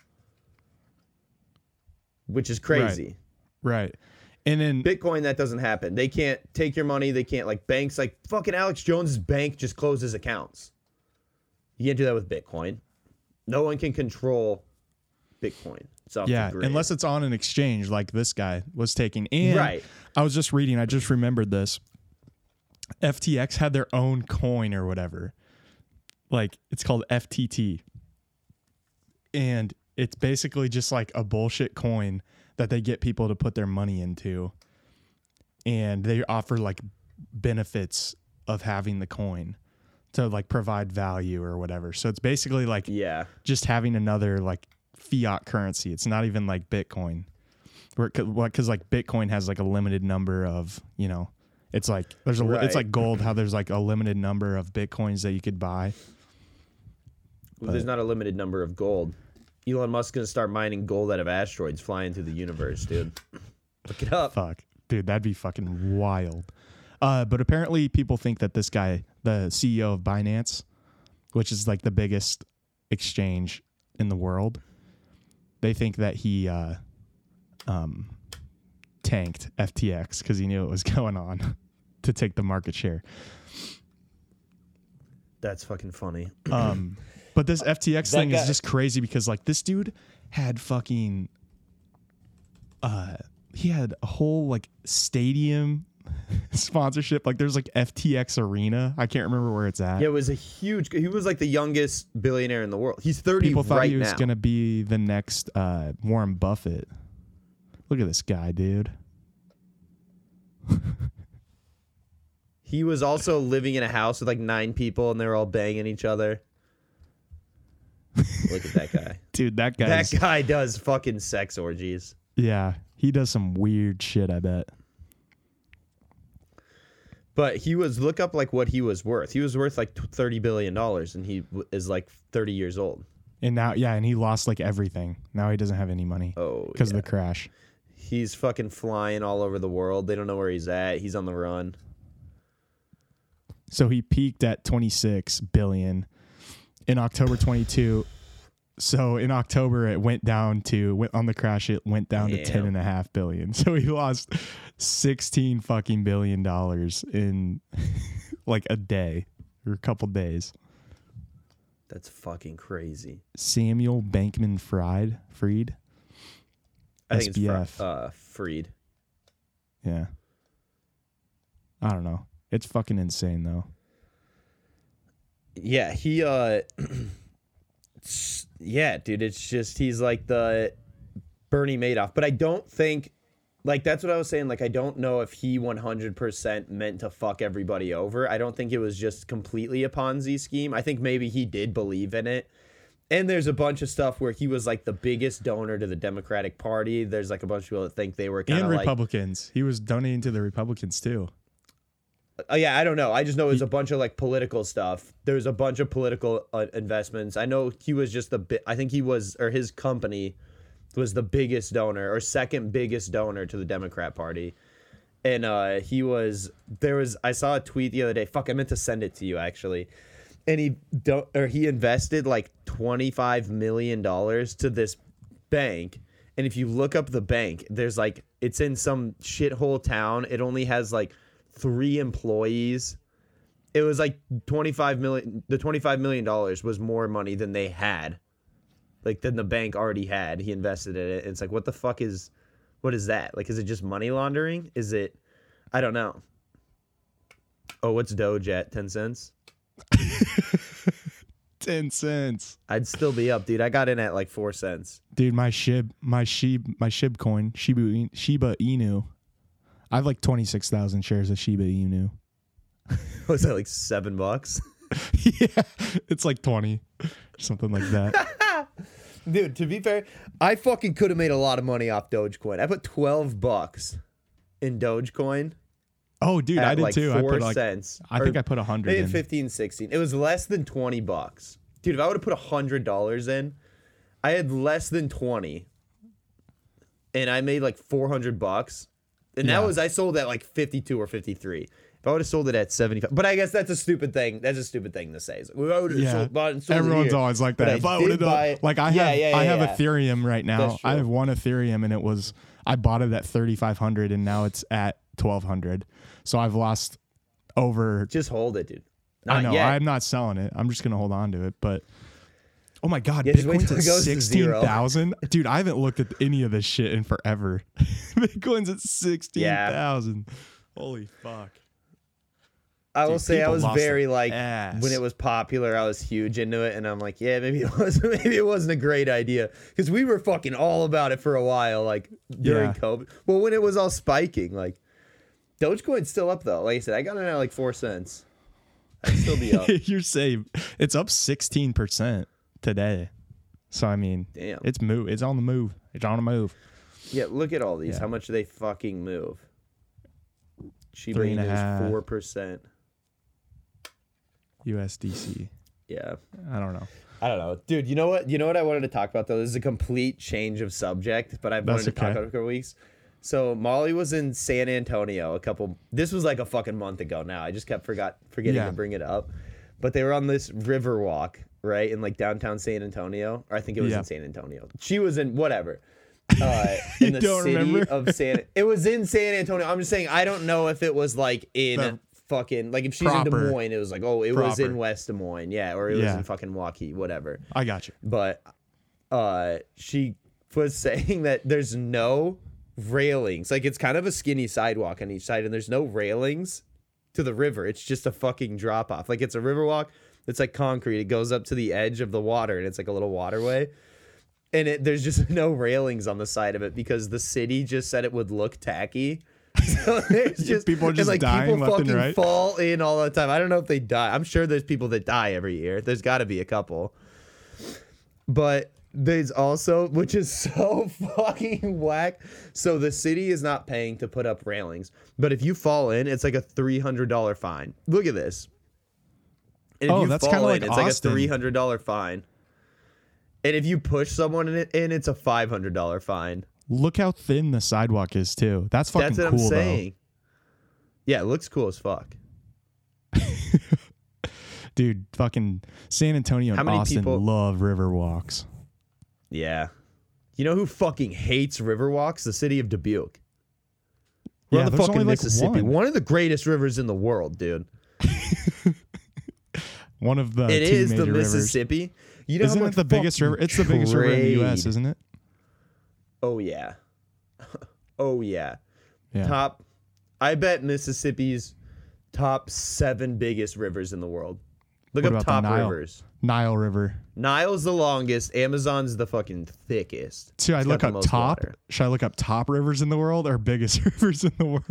which is crazy right. And then bitcoin that doesn't happen they can't take your money they can't like banks like fucking alex jones's bank just closes accounts you can't do that with bitcoin no one can control bitcoin it's yeah, unless it's on an exchange like this guy was taking. And Right. I was just reading. I just remembered this. FTX had their own coin or whatever. Like it's called FTT. And it's basically just like a bullshit coin that they get people to put their money into. And they offer like benefits of having the coin to like provide value or whatever. So it's basically like yeah just having another like fiat currency. It's not even like Bitcoin. Where because like Bitcoin has like a limited number of you know, it's like there's a Right. it's like gold. How there's like a limited number of bitcoins that you could buy. Well, there's not a limited number of gold. Elon Musk's gonna start mining gold out of asteroids flying through the universe, dude. Look it up. Fuck, dude, that'd be fucking wild. Uh, but apparently, people think that this guy, the CEO of Binance, which is like the biggest exchange in the world, they think that he uh, um, tanked FTX because he knew what was going on to take the market share. That's fucking funny. Um, but this FTX thing guy- is just crazy because like this dude had fucking uh he had a whole like stadium sponsorship. Like there's like FTX Arena. I can't remember where it's at. Yeah, it was a huge. He was like the youngest billionaire in the world. He's 30 People thought right he was now. gonna be the next uh Warren Buffett. Look at this guy, dude. He was also living in a house with like nine people, and they were all banging each other. Look at that guy. Dude, that guy. that guy does fucking sex orgies. yeah, he does some weird shit, I bet. But he was look up like what he was worth. He was worth like 30 billion dollars, and he w- is like 30 years old. And now yeah, and he lost like everything. Now he doesn't have any money Oh, because yeah. of the crash. He's fucking flying all over the world. They don't know where he's at. He's on the run. So he peaked at 26 billion in October 22. So in October it went down to went on the crash it went down to Damn. 10 and a half billion. So he lost 16 fucking billion dollars in like a day or a couple days. That's fucking crazy. Samuel Bankman Fried, Freed. I think it's SBF. Fr- uh, Freed. Yeah. I don't know. It's fucking insane though. Yeah, he uh s- yeah, dude, it's just he's like the Bernie Madoff, but I don't think like that's what I was saying like I don't know if he 100% meant to fuck everybody over. I don't think it was just completely a Ponzi scheme. I think maybe he did believe in it. And there's a bunch of stuff where he was like the biggest donor to the Democratic Party. There's like a bunch of people that think they were kind And of like Republicans. He was donating to the Republicans too. Uh, yeah, I don't know. I just know it was a bunch of like political stuff. There was a bunch of political uh, investments. I know he was just the bi- I think he was or his company was the biggest donor or second biggest donor to the Democrat Party. And uh he was there was I saw a tweet the other day. Fuck, I meant to send it to you actually. And he don't or he invested like 25 million dollars to this bank. And if you look up the bank, there's like it's in some shithole town. It only has like three employees. It was like 25 million the 25 million dollars was more money than they had. Like than the bank already had. He invested in it. It's like what the fuck is what is that? Like is it just money laundering? Is it I don't know. Oh, what's Doge at? 10 cents? 10 cents. I'd still be up, dude. I got in at like 4 cents. Dude, my shib, my shib, my shib coin, Shiba Shiba Inu. I have like twenty six thousand shares of Shiba Inu. Was that like 7 bucks? yeah, it's like twenty, something like that. Dude, to be fair, I fucking could have made a lot of money off Dogecoin. I put 12 bucks in Dogecoin Oh, dude, I did like too. I four put like cents. I think I put a hundred maybe in. 15, 16. It was less than 20 bucks. Dude, if I would have put a hundred dollars in, I had less than 20. And I made like 400 bucks. And Yeah. that was, I sold at like 52 or 53. If I would have sold it at 75, but I guess that's a stupid thing. That's a stupid thing to say. I would have Yeah, sold, bought and sold everyone's here. always like that. If I did would have done, like I Yeah, have, yeah, I have. Ethereum right now. I have one Ethereum, and it was I bought it at thirty five hundred, and now it's at twelve hundred. So I've lost over. Just hold it, dude. I know yet. I'm not selling it. I'm just gonna hold on to it. But oh my god, Yeah, Bitcoin's at it goes to sixteen thousand, dude. I haven't looked at any of this shit in forever. Bitcoin's at sixteen thousand. Holy fuck. I will Dude, say I was very like ass. when it was popular, I was huge into it, and I'm like, yeah, maybe it was maybe it wasn't a great idea because we were fucking all about it for a while, like during Yeah. COVID. Well, when it was all spiking, like Dogecoin's still up though. Like I said, I got it at like four cents. I'd still be up. You're safe. It's up 16% today. So I mean, Damn. it's move. It's on the move. It's on the move. yeah, look at all these. Yeah. How much do they fucking move? Shiba Three and a half. four percent. USDC. Yeah. I don't know. I don't know, dude. You know what? You know what I wanted to talk about though. This is a complete change of subject, but I've That's wanted to talk about it for weeks. So Molly was in San Antonio a couple. This was like a fucking month ago now. I just kept forgot forgetting Yeah. to bring it up, but they were on this river walk right in like downtown San Antonio, or I think it was Yeah. in San Antonio. She was in whatever. Uh, in the city remember? of San. It was in San Antonio. I'm just saying. I don't know if it was like in. The- Fucking like if she's in Des Moines, it was like oh it was in West Des Moines, yeah, or it was in fucking Waukee, whatever I got you. but uh she was saying that there's no railings like it's kind of a skinny sidewalk on each side and there's no railings to the river it's just a fucking drop off like it's a river walk it's like concrete. It goes up to the edge of the water and it's like a little waterway. And it, there's just no railings on the side of it because the city just said it would look tacky. So there's just People just like dying people fucking right. fall in all the time. I don't know if they die. I'm sure there's people that die every year. There's got to be a couple. But there's also which is so fucking whack. So the city is not paying to put up railings. But if you fall in it's like a $300 fine. Look at this and if Oh, you that's fall in, like it's Austin. like a $300 fine and if you push someone in, it, in it's a $500 fine Look how thin the sidewalk is too. That's fucking that's what cool i'm saying yeah it looks cool as fuck. Dude, fucking San Antonio and Austin people- love river walks. yeah you know who fucking hates riverwalks the city of dubuque we're Yeah, on the fucking only, like, Mississippi. one. One of the greatest rivers in the world, dude. One of the It is the rivers. Mississippi. You know Isn't it the biggest river? It's the biggest river in the U.S., isn't it? Oh yeah. oh yeah. Yeah. Top. I bet Mississippi's top seven biggest rivers in the world. Look What up top Nile? rivers. Nile River. Nile's the longest. Amazon's the fucking thickest. Should I It's look up top? water. Should I look up top rivers in the world or biggest rivers in the world?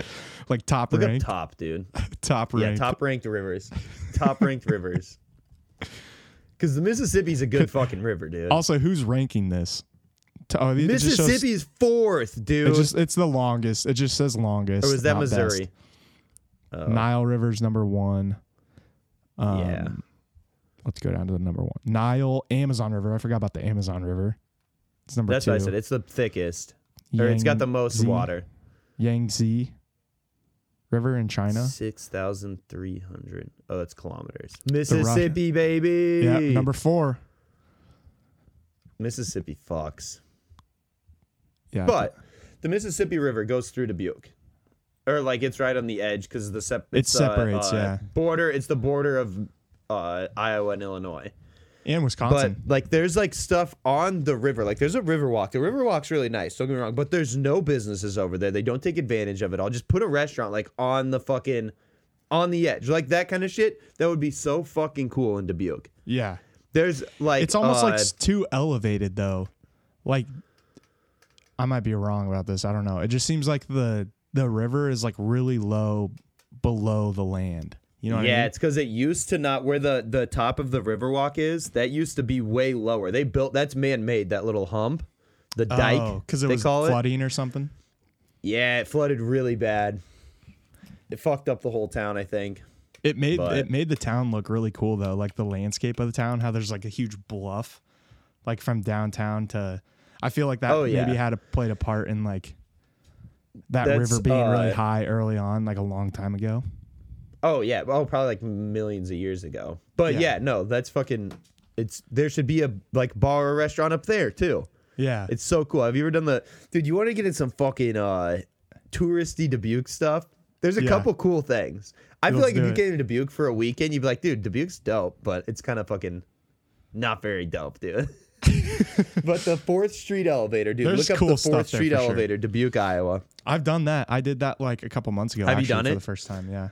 like top Look ranked, top, dude. top Yeah, ranked. top ranked rivers. Top ranked rivers. Because the Mississippi's a good fucking river, dude. Also, who's ranking this? Oh, shows- Mississippi's fourth, dude. It just it's the longest. It just says longest. or was that. Missouri? Oh, Nile River's number one. Um, Yeah. Let's go down to the number one. Nile, Amazon River. I forgot about the Amazon River. It's number That's two. what I said. It's the thickest. Or it's got the most Yangtze- water. Yangtze River in China. Six thousand three hundred. Oh, that's kilometers. Mississippi, baby. Yeah, number four. Mississippi Fox. Yeah, But the Mississippi River goes through Dubuque, or like it's right on the edge because the sep- It it's, uh, separates, uh, yeah. Border. It's the border of uh, Iowa and Illinois. And Wisconsin. But like, there's like stuff on the river. Like, there's a river walk. The river walk's really nice. Don't get me wrong. But there's no businesses over there. They don't take advantage of it. I'll just put a restaurant like on the fucking on the edge, like that kind of shit. That would be so fucking cool in Dubuque. yeah, There's like it's almost like uh, s- too elevated though. Like, I might be wrong about this. I don't know. It just seems like the the river is like really low below the land. You know what yeah, I mean? it's because it used to not where the the top of the Riverwalk is. That used to be way lower. They built that's man made. That little hump, the dike because Oh, it they was call it. flooding or something. Yeah, it flooded really bad. it fucked up the whole town. I think. It made But- it made the town look really cool though, like the landscape of the town, how there's like a huge bluff, like from downtown to. I feel like that Oh, yeah. maybe had a played a part in like that That's, river being really uh, high early on, like a long time ago. Oh yeah, oh probably like millions of years ago. But Yeah. yeah, no, that's fucking. It's there should be a like bar or restaurant up there too. Yeah, It's so cool. Have you ever done the dude? You want to get in some fucking uh touristy Dubuque stuff? There's a Yeah. couple cool things. I feel Let's like if you it. came to Dubuque for a weekend, you'd be like, dude, Dubuque's dope, but it's kind of fucking not very dope, dude. but the Fourth Street elevator, dude. There's look up cool the Fourth Street for sure. elevator, Dubuque, Iowa. I've done that. I did that like a couple months ago. Have you done for it? For the first time? Yeah.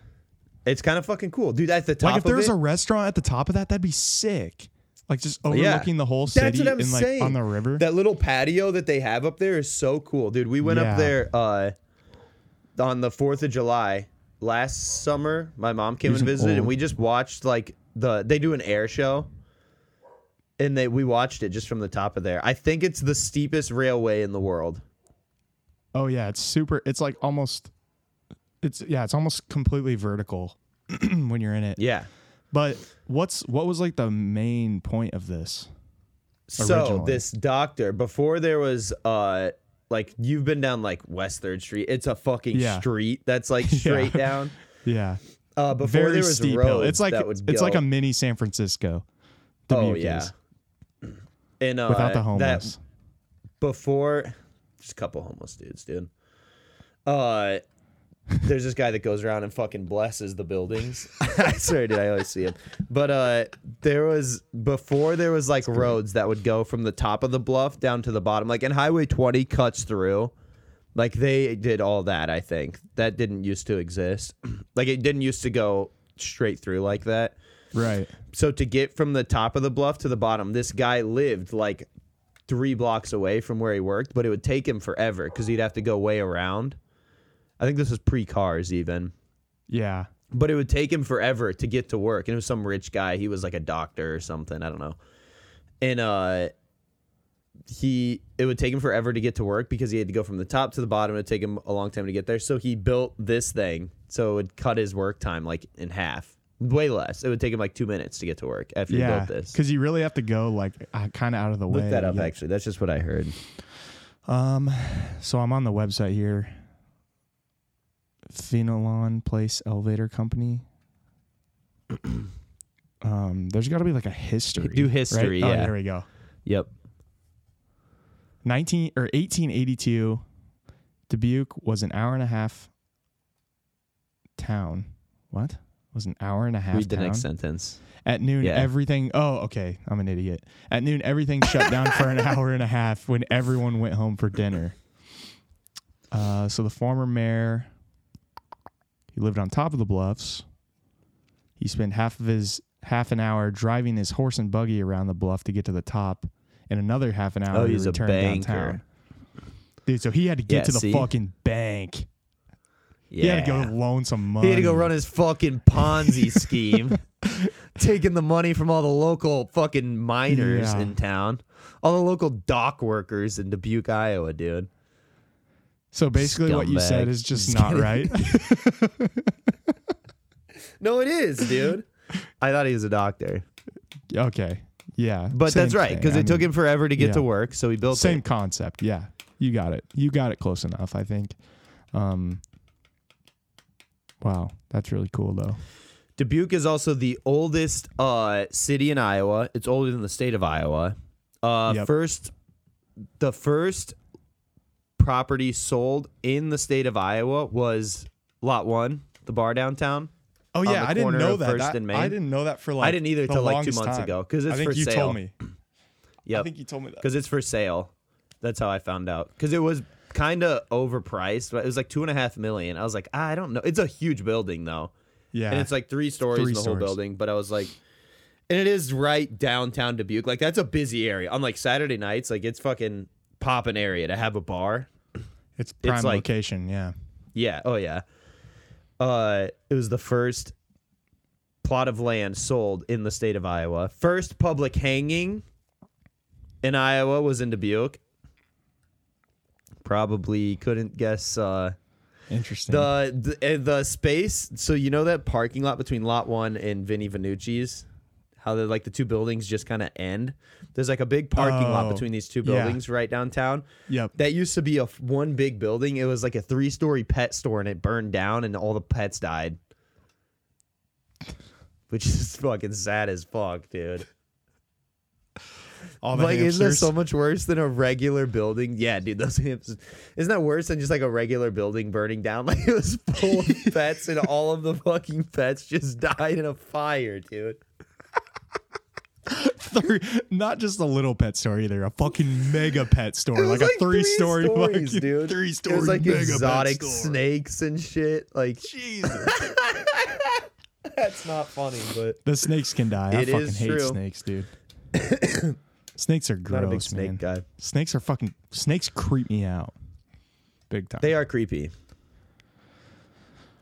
It's kind of fucking cool, dude. At the top Like if of there's it, a restaurant at the top of that, that'd be sick. Like just Yeah. overlooking the whole city That's what I'm and like saying. on the river. That little patio that they have up there is so cool, dude. We went Yeah. up there uh, on the Fourth of July last summer. My mom came Here's and an visited, and we just watched like the they do an air show, and they we watched it just from the top of there. I think it's the steepest railway in the world. oh yeah, it's super. It's like almost. It's yeah, it's almost completely vertical when you're in it. Yeah. But what's what was like the main point of this? So Originally. this doctor, before there was uh like you've been down like West Third Street. It's a fucking Yeah. street that's like straight Yeah. down. Yeah, Uh, before very there was steep hill. It's like it's like a mini San Francisco. Oh yeah. And uh, without the that homeless. before, just a couple homeless dudes, dude. Uh, there's this guy that goes around and fucking blesses the buildings. I swear, dude, I always see him. But uh, there was before there was like roads that would go from the top of the bluff down to the bottom, like and Highway 20 cuts through. Like they did all that. I think that didn't used to exist. like it didn't used to go straight through like that. right. So to get from the top of the bluff to the bottom, this guy lived like three blocks away from where he worked, but it would take him forever because he'd have to go way around. I think this was pre cars even, Yeah. but it would take him forever to get to work. And it was some rich guy. He was like a doctor or something. I don't know. And uh, he it would take him forever to get to work because he had to go from the top to the bottom. It would take him a long time to get there. So he built this thing so it would cut his work time like in half, way less. It would take him like two minutes to get to work after he built this. Because you really have to go like uh, kind of out of the way. Look that up. get- Actually, that's just what I heard. Um, so I'm on the website here. Fenelon Place Elevator Company. um, there's got to be like a history. Do history, right? Oh, yeah. there we go. Yep. 19 or 1882. Dubuque was an hour and a half town. What? Was an hour and a half Read the town? next sentence. At noon, Yeah. everything. Oh, okay. I'm an idiot. At noon, everything shut down for an hour and a half when everyone went home for dinner. Uh, so the former mayor, he lived on top of the bluffs. He spent half of his half an hour driving his horse and buggy around the bluff to get to the top, and another half an hour Oh, to he's a return banker. downtown. Dude, so he had to get Yeah, to the see? fucking bank. Yeah. He had to go loan some money. He had to go run his fucking Ponzi scheme, taking the money from all the local fucking miners Yeah. in town, all the local dock workers in Dubuque, Iowa, dude. So basically, what you said is just Just not kidding. right. No, it is, dude. I thought he was a doctor, Okay. Yeah. but that's right thing. because I it took mean, him forever to get yeah. to work, so he built same it. concept. Yeah. You got it. You got it close enough, I think. Um Wow, that's really cool though. Dubuque is also the oldest uh, city in Iowa. It's older than the state of Iowa. Uh, Yep. First, the first property sold in the state of Iowa was Lot One, the bar downtown. Oh yeah, I didn't know that. First That- and Main. I didn't know that for like I didn't either the till like two months time. ago because it's I think for you sale. told me. I think you told me that. because it's for sale. That's how I found out. Because it was kind of overpriced. But it was like two and a half million. I was like, ah, I don't know. It's a huge building though. Yeah. and it's like three stories Three the whole building. But I was like, and it is right downtown Dubuque. Like that's a busy area. On like Saturday nights, like it's fucking popping area to have a bar. It's prime like- location, yeah. Yeah. Oh yeah. Uh, it was the first plot of land sold in the state of Iowa. First public hanging in Iowa was in Dubuque. Probably couldn't guess. Uh, Interesting. The the, uh, the space. So you know that parking lot between Lot One and Vinny Vanucchi's, how the like the two buildings just kind of end. There's like a big parking lot Oh, between these two yeah. buildings right downtown. yep. That used to be a f- one big building. It was like a three story pet store, and it burned down, and all the pets died. Which is fucking sad as fuck, dude. All the like, isn't that so much worse than a regular building? Yeah, dude, those hamsters. Isn't that worse than just like a regular building burning down? Like it was full of pets, and all of the fucking pets just died in a fire, dude. Three- not just a little pet store either, a fucking mega pet store, was like, a three, story stories, fucking dude. three It story was like mega exotic pet store. snakes and shit. Like Jesus. that's not funny, but the snakes can die. I fucking hate true. snakes, dude. snakes are gross, not a big snake man. guy. Snakes are fucking snakes creep me out. Big time. They are creepy.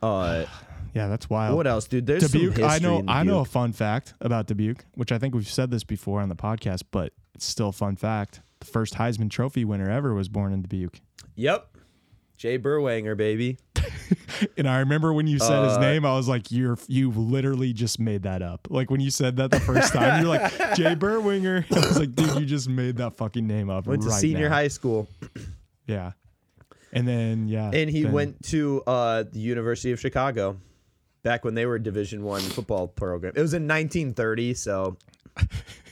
Uh, yeah, that's wild. what else, dude? There's Dubuque, I know I know a fun fact about Dubuque, which I think we've said this before on the podcast, but it's still a fun fact. The first Heisman Trophy winner ever was born in Dubuque. Yep, Jay Berwanger, baby. And I remember when you said his Uh, name, I was like, "You're you literally just made that up." Like when you said that the first time, you're like Jay Berwanger. I was like, "Dude, you just made that fucking name up." Went to senior now." high school. Yeah, and then yeah, and he then- went to uh, the University of Chicago back when they were a Division One football program. It was in 1930, so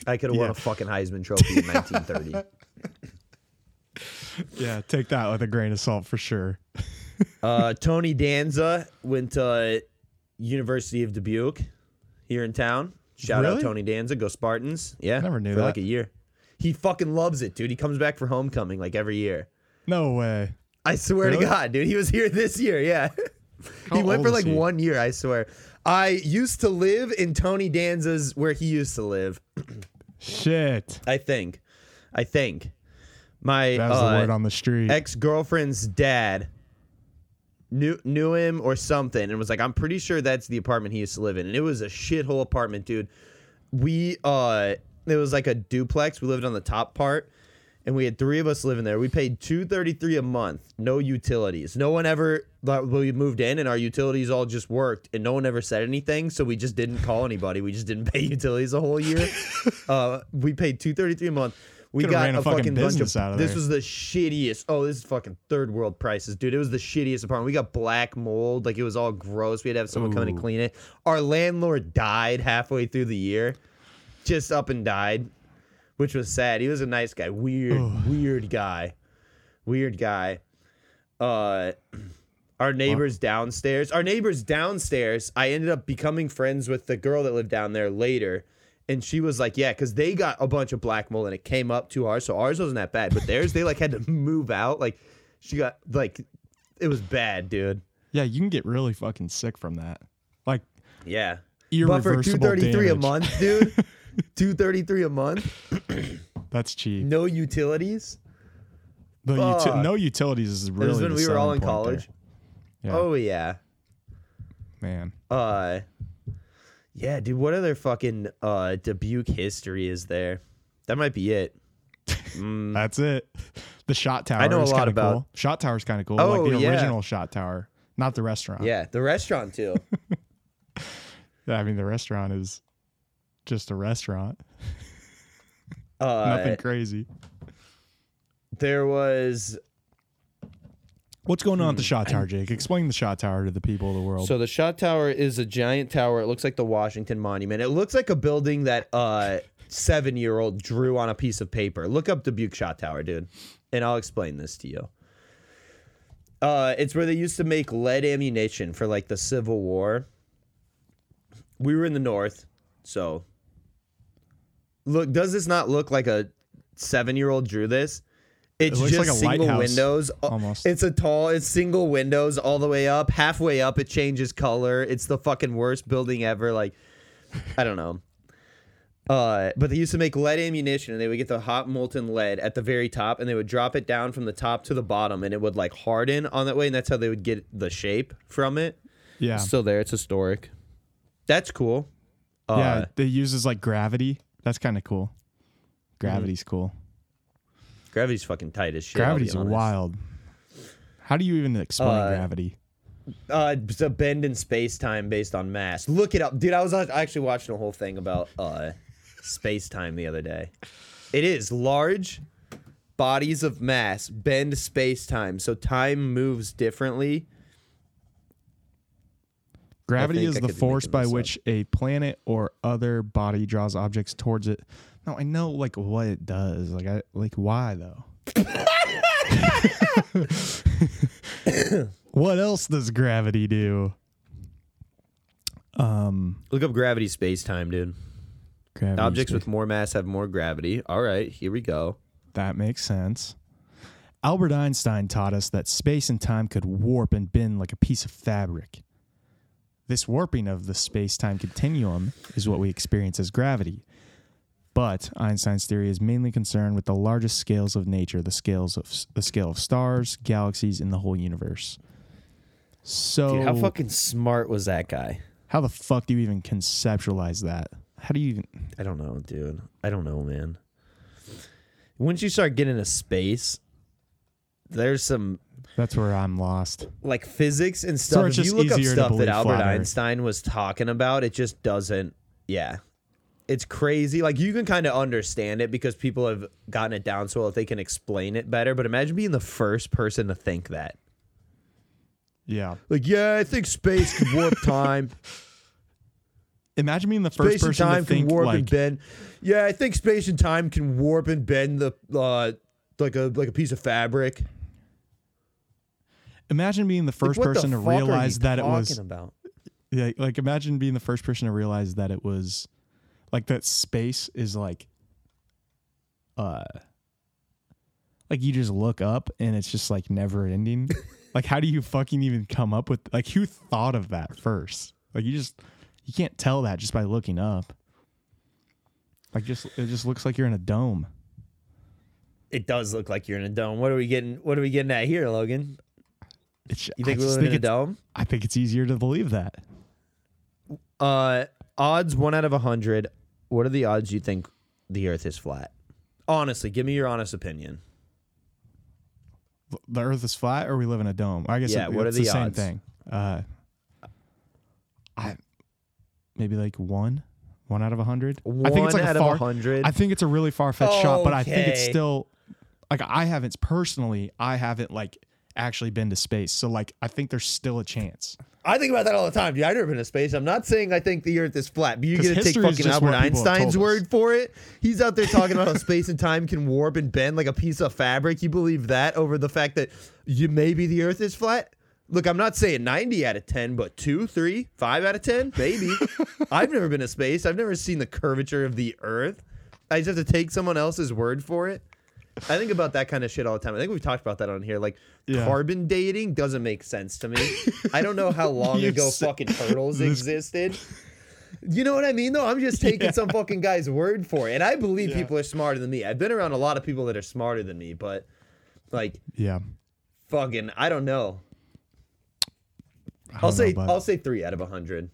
I could have won a fucking Heisman Trophy in 1930. Yeah, take that with a grain of salt for sure. uh, Tony Danza went to University of Dubuque here in town. Shout out Tony Danza, go Spartans! Yeah, Never knew for that. like a year. He fucking loves it, dude. He comes back for homecoming like every year. No way. I swear Really? to God, dude. He was here this year. Yeah. How he went for like one year, I swear. I used to live in Tony Danza's where he used to live. Shit. I think. I think. My That was the uh, word on the street. ex girlfriend's dad knew knew him or something and was like, I'm pretty sure that's the apartment he used to live in. And it was a shithole apartment, dude. We uh it was like a duplex. We lived on the top part. And we had three of us living there. We paid two thirty three a month, no utilities. No one ever. like, We moved in, and our utilities all just worked, and no one ever said anything. So we just didn't call anybody. We just didn't pay utilities a whole year. uh, we paid two thirty three a month. We Could've got a a fucking bunch of. out of this was the shittiest. Oh, this is fucking third world prices, dude. It was the shittiest apartment. We got black mold, like it was all gross. We had to have someone come in and clean it. Our landlord died halfway through the year, just up and died, which was sad. He was a nice guy, weird, weird guy, weird guy. Uh, our neighbors downstairs, our neighbors downstairs. I ended up becoming friends with the girl that lived down there later. And she was like, yeah, because they got a bunch of black mold and it came up to ours. So ours wasn't that bad. But theirs, they like had to move out. Like she got like it was bad, dude. yeah, you can get really fucking sick from that. Like Yeah. But for two thirty three a month, dude. two thirty three a month, That's cheap. no utilities. The uti- no utilities is It really was when the we were all in college. Yeah, Oh yeah. man. Uh yeah, dude, what other fucking uh Dubuque history is there? That might be it. Mm, That's it. The shot tower. I know a is lot about- Cool. Shot tower is kind of cool. Oh, like the yeah. original shot tower, not the restaurant. yeah, the restaurant too. Yeah, I mean the restaurant is just a restaurant. Uh Nothing crazy. there was What's going on at the Hmm. shot tower, Jake? Explain the shot tower to the people of the world. So the shot tower is a giant tower. It looks like the Washington Monument. It looks like a building that uh seven year old drew on a piece of paper. Look up Dubuque Shot Tower, dude, and I'll explain this to you. Uh, it's where they used to make lead ammunition for like the Civil War. We were in the north, so look. Does this not look like a seven year old drew this? It's looks just like a single windows. Uh, almost. It's a tall. It's single windows all the way up. Halfway up, it changes color. It's the fucking worst building ever. Like, I don't know. Uh, but they used to make lead ammunition, and they would get the hot molten lead at the very top, and they would drop it down from the top to the bottom, and it would like harden on that way, and that's how they would get the shape from it. yeah, Still there. It's historic. That's cool. Uh, yeah. They uses like gravity. That's kind of cool. Gravity's cool. Gravity's fucking tight as shit. Gravity's wild. How do you even explain Uh, gravity? Uh, it's a bend in space time based on mass. Look it up, dude. I was actually watching a whole thing about uh, space time the other day. It is large bodies of mass bend space time, so time moves differently. Gravity is I the force by this up. which a planet or other body draws objects towards it. No, I know like what it does. Like I like why though? what else does gravity do? Um Look up gravity space time, dude. gravity Objects space- with more mass have more gravity. All right, here we go. that makes sense. Albert Einstein taught us that space and time could warp and bend like a piece of fabric. This warping of the space time continuum is what we experience as gravity. But Einstein's theory is mainly concerned with the largest scales of nature, the scales of the scale of stars, galaxies, and the whole universe. So Dude, how fucking smart was that guy? how the fuck do you even conceptualize that? How do you even I don't know, dude. I don't know, man. Once you start getting into space, there's some That's where I'm lost. like physics and So stuff. it's if you look up stuff that Albert Einstein was talking about, it just doesn't. Yeah, it's crazy. Like you can kind of understand it because people have gotten it down so well that they can explain it better. But imagine being the first person to think that. Yeah. Like, yeah, I think space can warp time. Imagine being the first space and person time to think can warp like and bend. Yeah, I think space and time can warp and bend the uh, like a like a piece of fabric. Imagine being the Like, first the person to are you realize that it was about? Yeah, like imagine being the first person to realize that it was like that space is like uh like you just look up and it's just like never ending. like how do you fucking even come up with like who thought of that first? Like you just you can't tell that just by looking up. Like just it just looks like you're in a dome. It does look like you're in a dome. What are we getting? What are we getting at here, Logan? It's, You think I we live in a think it's, dome? I think it's easier to believe that. Uh, odds one out of a hundred. What are the odds you think the Earth is flat? Honestly, give me your honest opinion. the earth is flat or we live in a dome i guess Yeah, it- what are it's the the same odds? thing uh i maybe like one one out of a hundred i think it's like out a of a far hundred. i think it's a really far-fetched shot but i think it's Okay. still like i haven't personally i haven't like actually been to space so like i think there's still a chance I think about that all the time. Dude, I've never been to space. I'm not saying I think the Earth is flat, but you're 'Cause gonna take fucking Albert what people have Einstein's word for it. He's out there talking about how space and time can warp and bend like a piece of fabric. You believe that over the fact that you maybe the Earth is flat? Look, I'm not saying 90 out of 10, but two, three, five out of 10, maybe. I've never been to space. I've never seen the curvature of the Earth. I just have to take someone else's word for it. I think about that kind of shit all the time. I think we've talked about that on here. Like Yeah. carbon dating doesn't make sense to me. I don't know how long ago said- fucking turtles this- existed. You know what I mean? though? I'm just taking some fucking guy's word for it. And I believe Yeah. people are smarter than me. I've been around a lot of people that are smarter than me, but like yeah fucking I don't know. I I'll say but- I'll say three out of a hundred.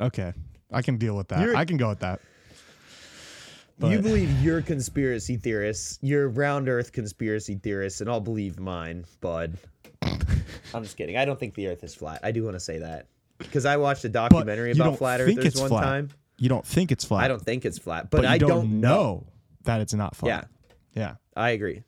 okay i can deal with that You're- i can go with that You believe you're conspiracy theorists, you're round earth conspiracy theorists, and I'll believe mine, bud. I'm just kidding. I don't think the earth is flat. I do want to say that. Because I watched a documentary you about don't flat think earthers it's one flat. time. you don't think it's flat I don't think it's flat, but, but I don't, don't, know. that it's not flat Yeah, yeah I agree.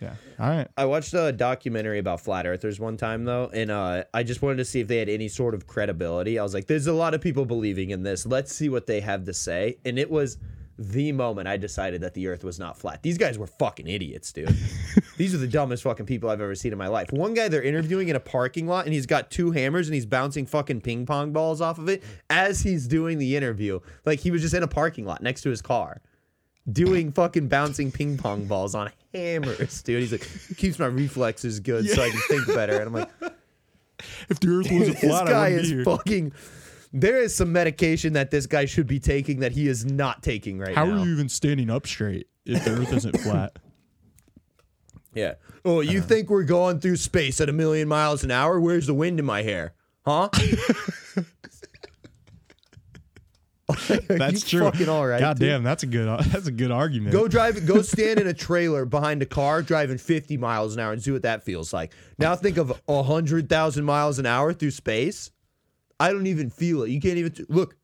yeah all right I watched a documentary about flat earthers one time though, and uh, I just wanted to see if they had any sort of credibility. I was like, "There's a lot of people believing in this. Let's see what they have to say." And it was the moment I decided that the Earth was not flat. These guys were fucking idiots, dude. These are the dumbest fucking people I've ever seen in my life. One guy they're interviewing in a parking lot, and he's got two hammers, and he's bouncing fucking ping pong balls off of it as he's doing the interview. Like he was just in a parking lot next to his car doing fucking bouncing ping pong balls on hammers, dude. He's like, keeps my reflexes good so I can think better. And I'm like, if the earth wasn't this flat guy i is be here fucking. There is some medication that this guy should be taking that he is not taking right How now. How are you even standing up straight if the earth isn't flat? Yeah. Oh, you think we're going through space at a million miles an hour? Where's the wind in my hair? Huh? That's you true. Fucking all right. God dude. damn, that's a good that's a good argument. Go drive. Go stand in a trailer behind a car driving 50 miles an hour and see what that feels like. Now think of a hundred thousand miles an hour through space. I don't even feel it. You can't even look.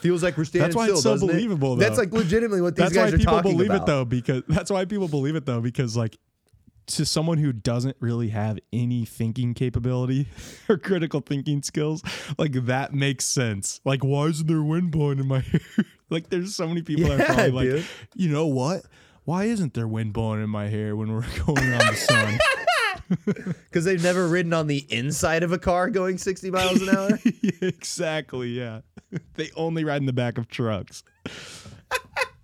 Feels like we're standing still. That's why still. it's so doesn't it? believable, That's like legitimately what these that's guys why people believe it though because that's why people believe it though because like to someone who doesn't really have any thinking capability or critical thinking skills like that makes sense like why isn't there wind blowing in my hair like there's so many people that Yeah, are probably like you know what why isn't there wind blowing in my hair when we're going around the sun Because they've never ridden on the inside of a car going 60 miles an hour. Exactly yeah they only ride in the back of trucks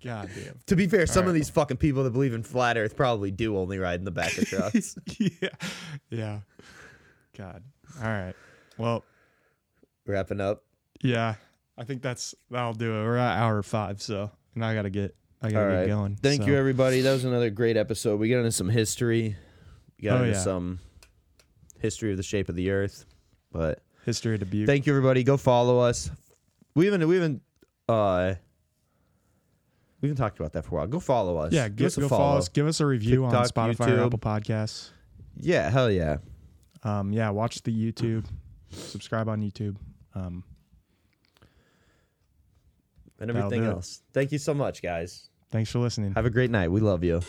god damn to be fair, some of these fucking people that believe in flat Earth probably do only ride in the back of trucks. yeah yeah god all right well Wrapping up. Yeah, I think that's that'll do it. We're at hour five, so and I gotta get I gotta All get right. going. Thank so. you, everybody. That was another great episode. We got into some history. We got Oh, into yeah. some history of the shape of the Earth. But History of Dubuque. thank you, everybody. Go follow us. We haven't we haven't uh we haven't talked about that for a while. Go follow us. yeah, give give, us a go follow. follow us. Give us a review on TikTok, Spotify or Apple Podcasts. Yeah, hell yeah. Um, yeah, watch the YouTube. Subscribe on YouTube. Um, And everything it. else. Thank you so much, guys. thanks for listening. Have a great night. We love you.